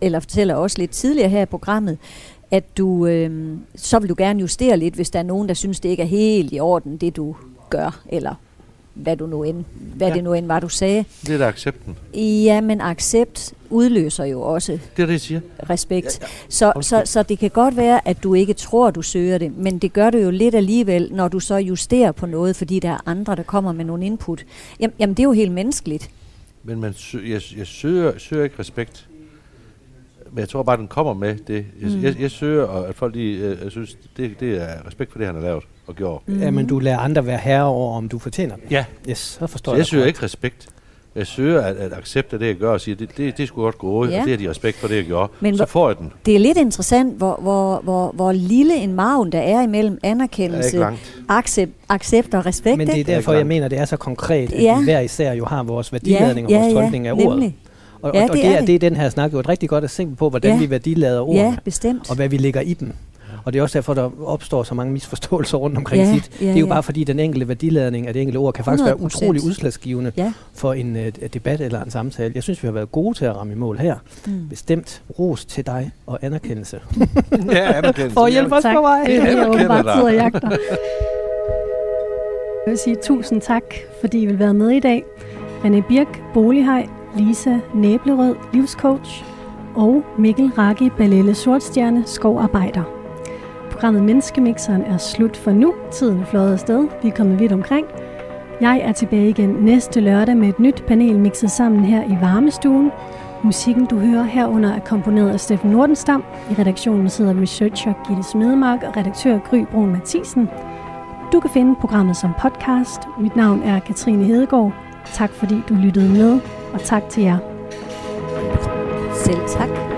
H: eller fortæller også lidt tidligere her i programmet, at du, øh, så vil du gerne justere lidt, hvis der er nogen, der synes, det ikke er helt i orden, det du gør, eller hvad, du nu end, hvad ja. det nu end var, du sagde.
I: Det er da accepten.
H: Ja, men accept udløser jo også
I: det er det, jeg siger.
H: respekt. Ja, ja. Så, så, så det kan godt være, at du ikke tror, du søger det, men det gør du jo lidt alligevel, når du så justerer på noget, fordi der er andre, der kommer med nogle input. Jamen, jamen det er jo helt menneskeligt.
I: Men man sø- jeg, jeg søger, søger ikke respekt. Men jeg tror bare, den kommer med det. Jeg, mm. jeg, jeg søger, at folk øh, jeg synes, det, det er respekt for det, han har lavet og gjort.
G: Mm. Ja, men du lader andre være herre over, om du fortjener det.
I: Ja.
G: Yes, så forstår
I: så
G: jeg.
I: jeg søger ikke respekt. Jeg søger at, at acceptere det, jeg gør, og sige, det, det, det er sgu godt gået, ja. og det er de respekt for det, jeg gjorde. Men så får jeg den.
H: Det er lidt interessant, hvor, hvor, hvor, hvor lille en maven der er imellem anerkendelse, accept, accept og respekt.
G: Men det er derfor, jeg mener, det er så konkret, at ja. vi hver især jo har vores værdiladning ja, og vores ja, tolkning af ordet. Nemlig. Og, ja, og, og det, er det, det er den her snak jo et rigtig godt eksempel på, hvordan ja. vi værdilader ordene.
H: Ja, bestemt.
G: Og hvad vi lægger i dem. Og det er også derfor, der opstår så mange misforståelser rundt omkring ja, sit. Ja, det er jo ja. bare fordi, den enkelte værdiladning af det enkelte ord kan faktisk 100%. være utrolig udslagsgivende ja. for en uh, debat eller en samtale. Jeg synes, vi har været gode til at ramme i mål her. Mm. Bestemt ros til dig og anerkendelse. [laughs]
I: ja, anerkendelse.
G: For at hjælpe os på vej.
A: Det er jo bare tid at jagte. [laughs] Jeg vil sige tusind tak, fordi I vil være med i dag. René Birk, Bolighej, Lisa Næblerød, livscoach, og Mikkel Raki Balelle Sortstjerne, skovarbejder. Programmet Menneskemixeren er slut for nu. Tiden er fløjet afsted. Vi er kommet vidt omkring. Jeg er tilbage igen næste lørdag med et nyt panel mixet sammen her i varmestuen. Musikken, du hører herunder, er komponeret af Steffen Nordenstam. I redaktionen sidder researcher Gitte Smedemark og redaktør Gry Brun Mathisen. Du kan finde programmet som podcast. Mit navn er Katrine Hedegaard. Tak fordi du lyttede med, og tak til jer.
H: Selv tak.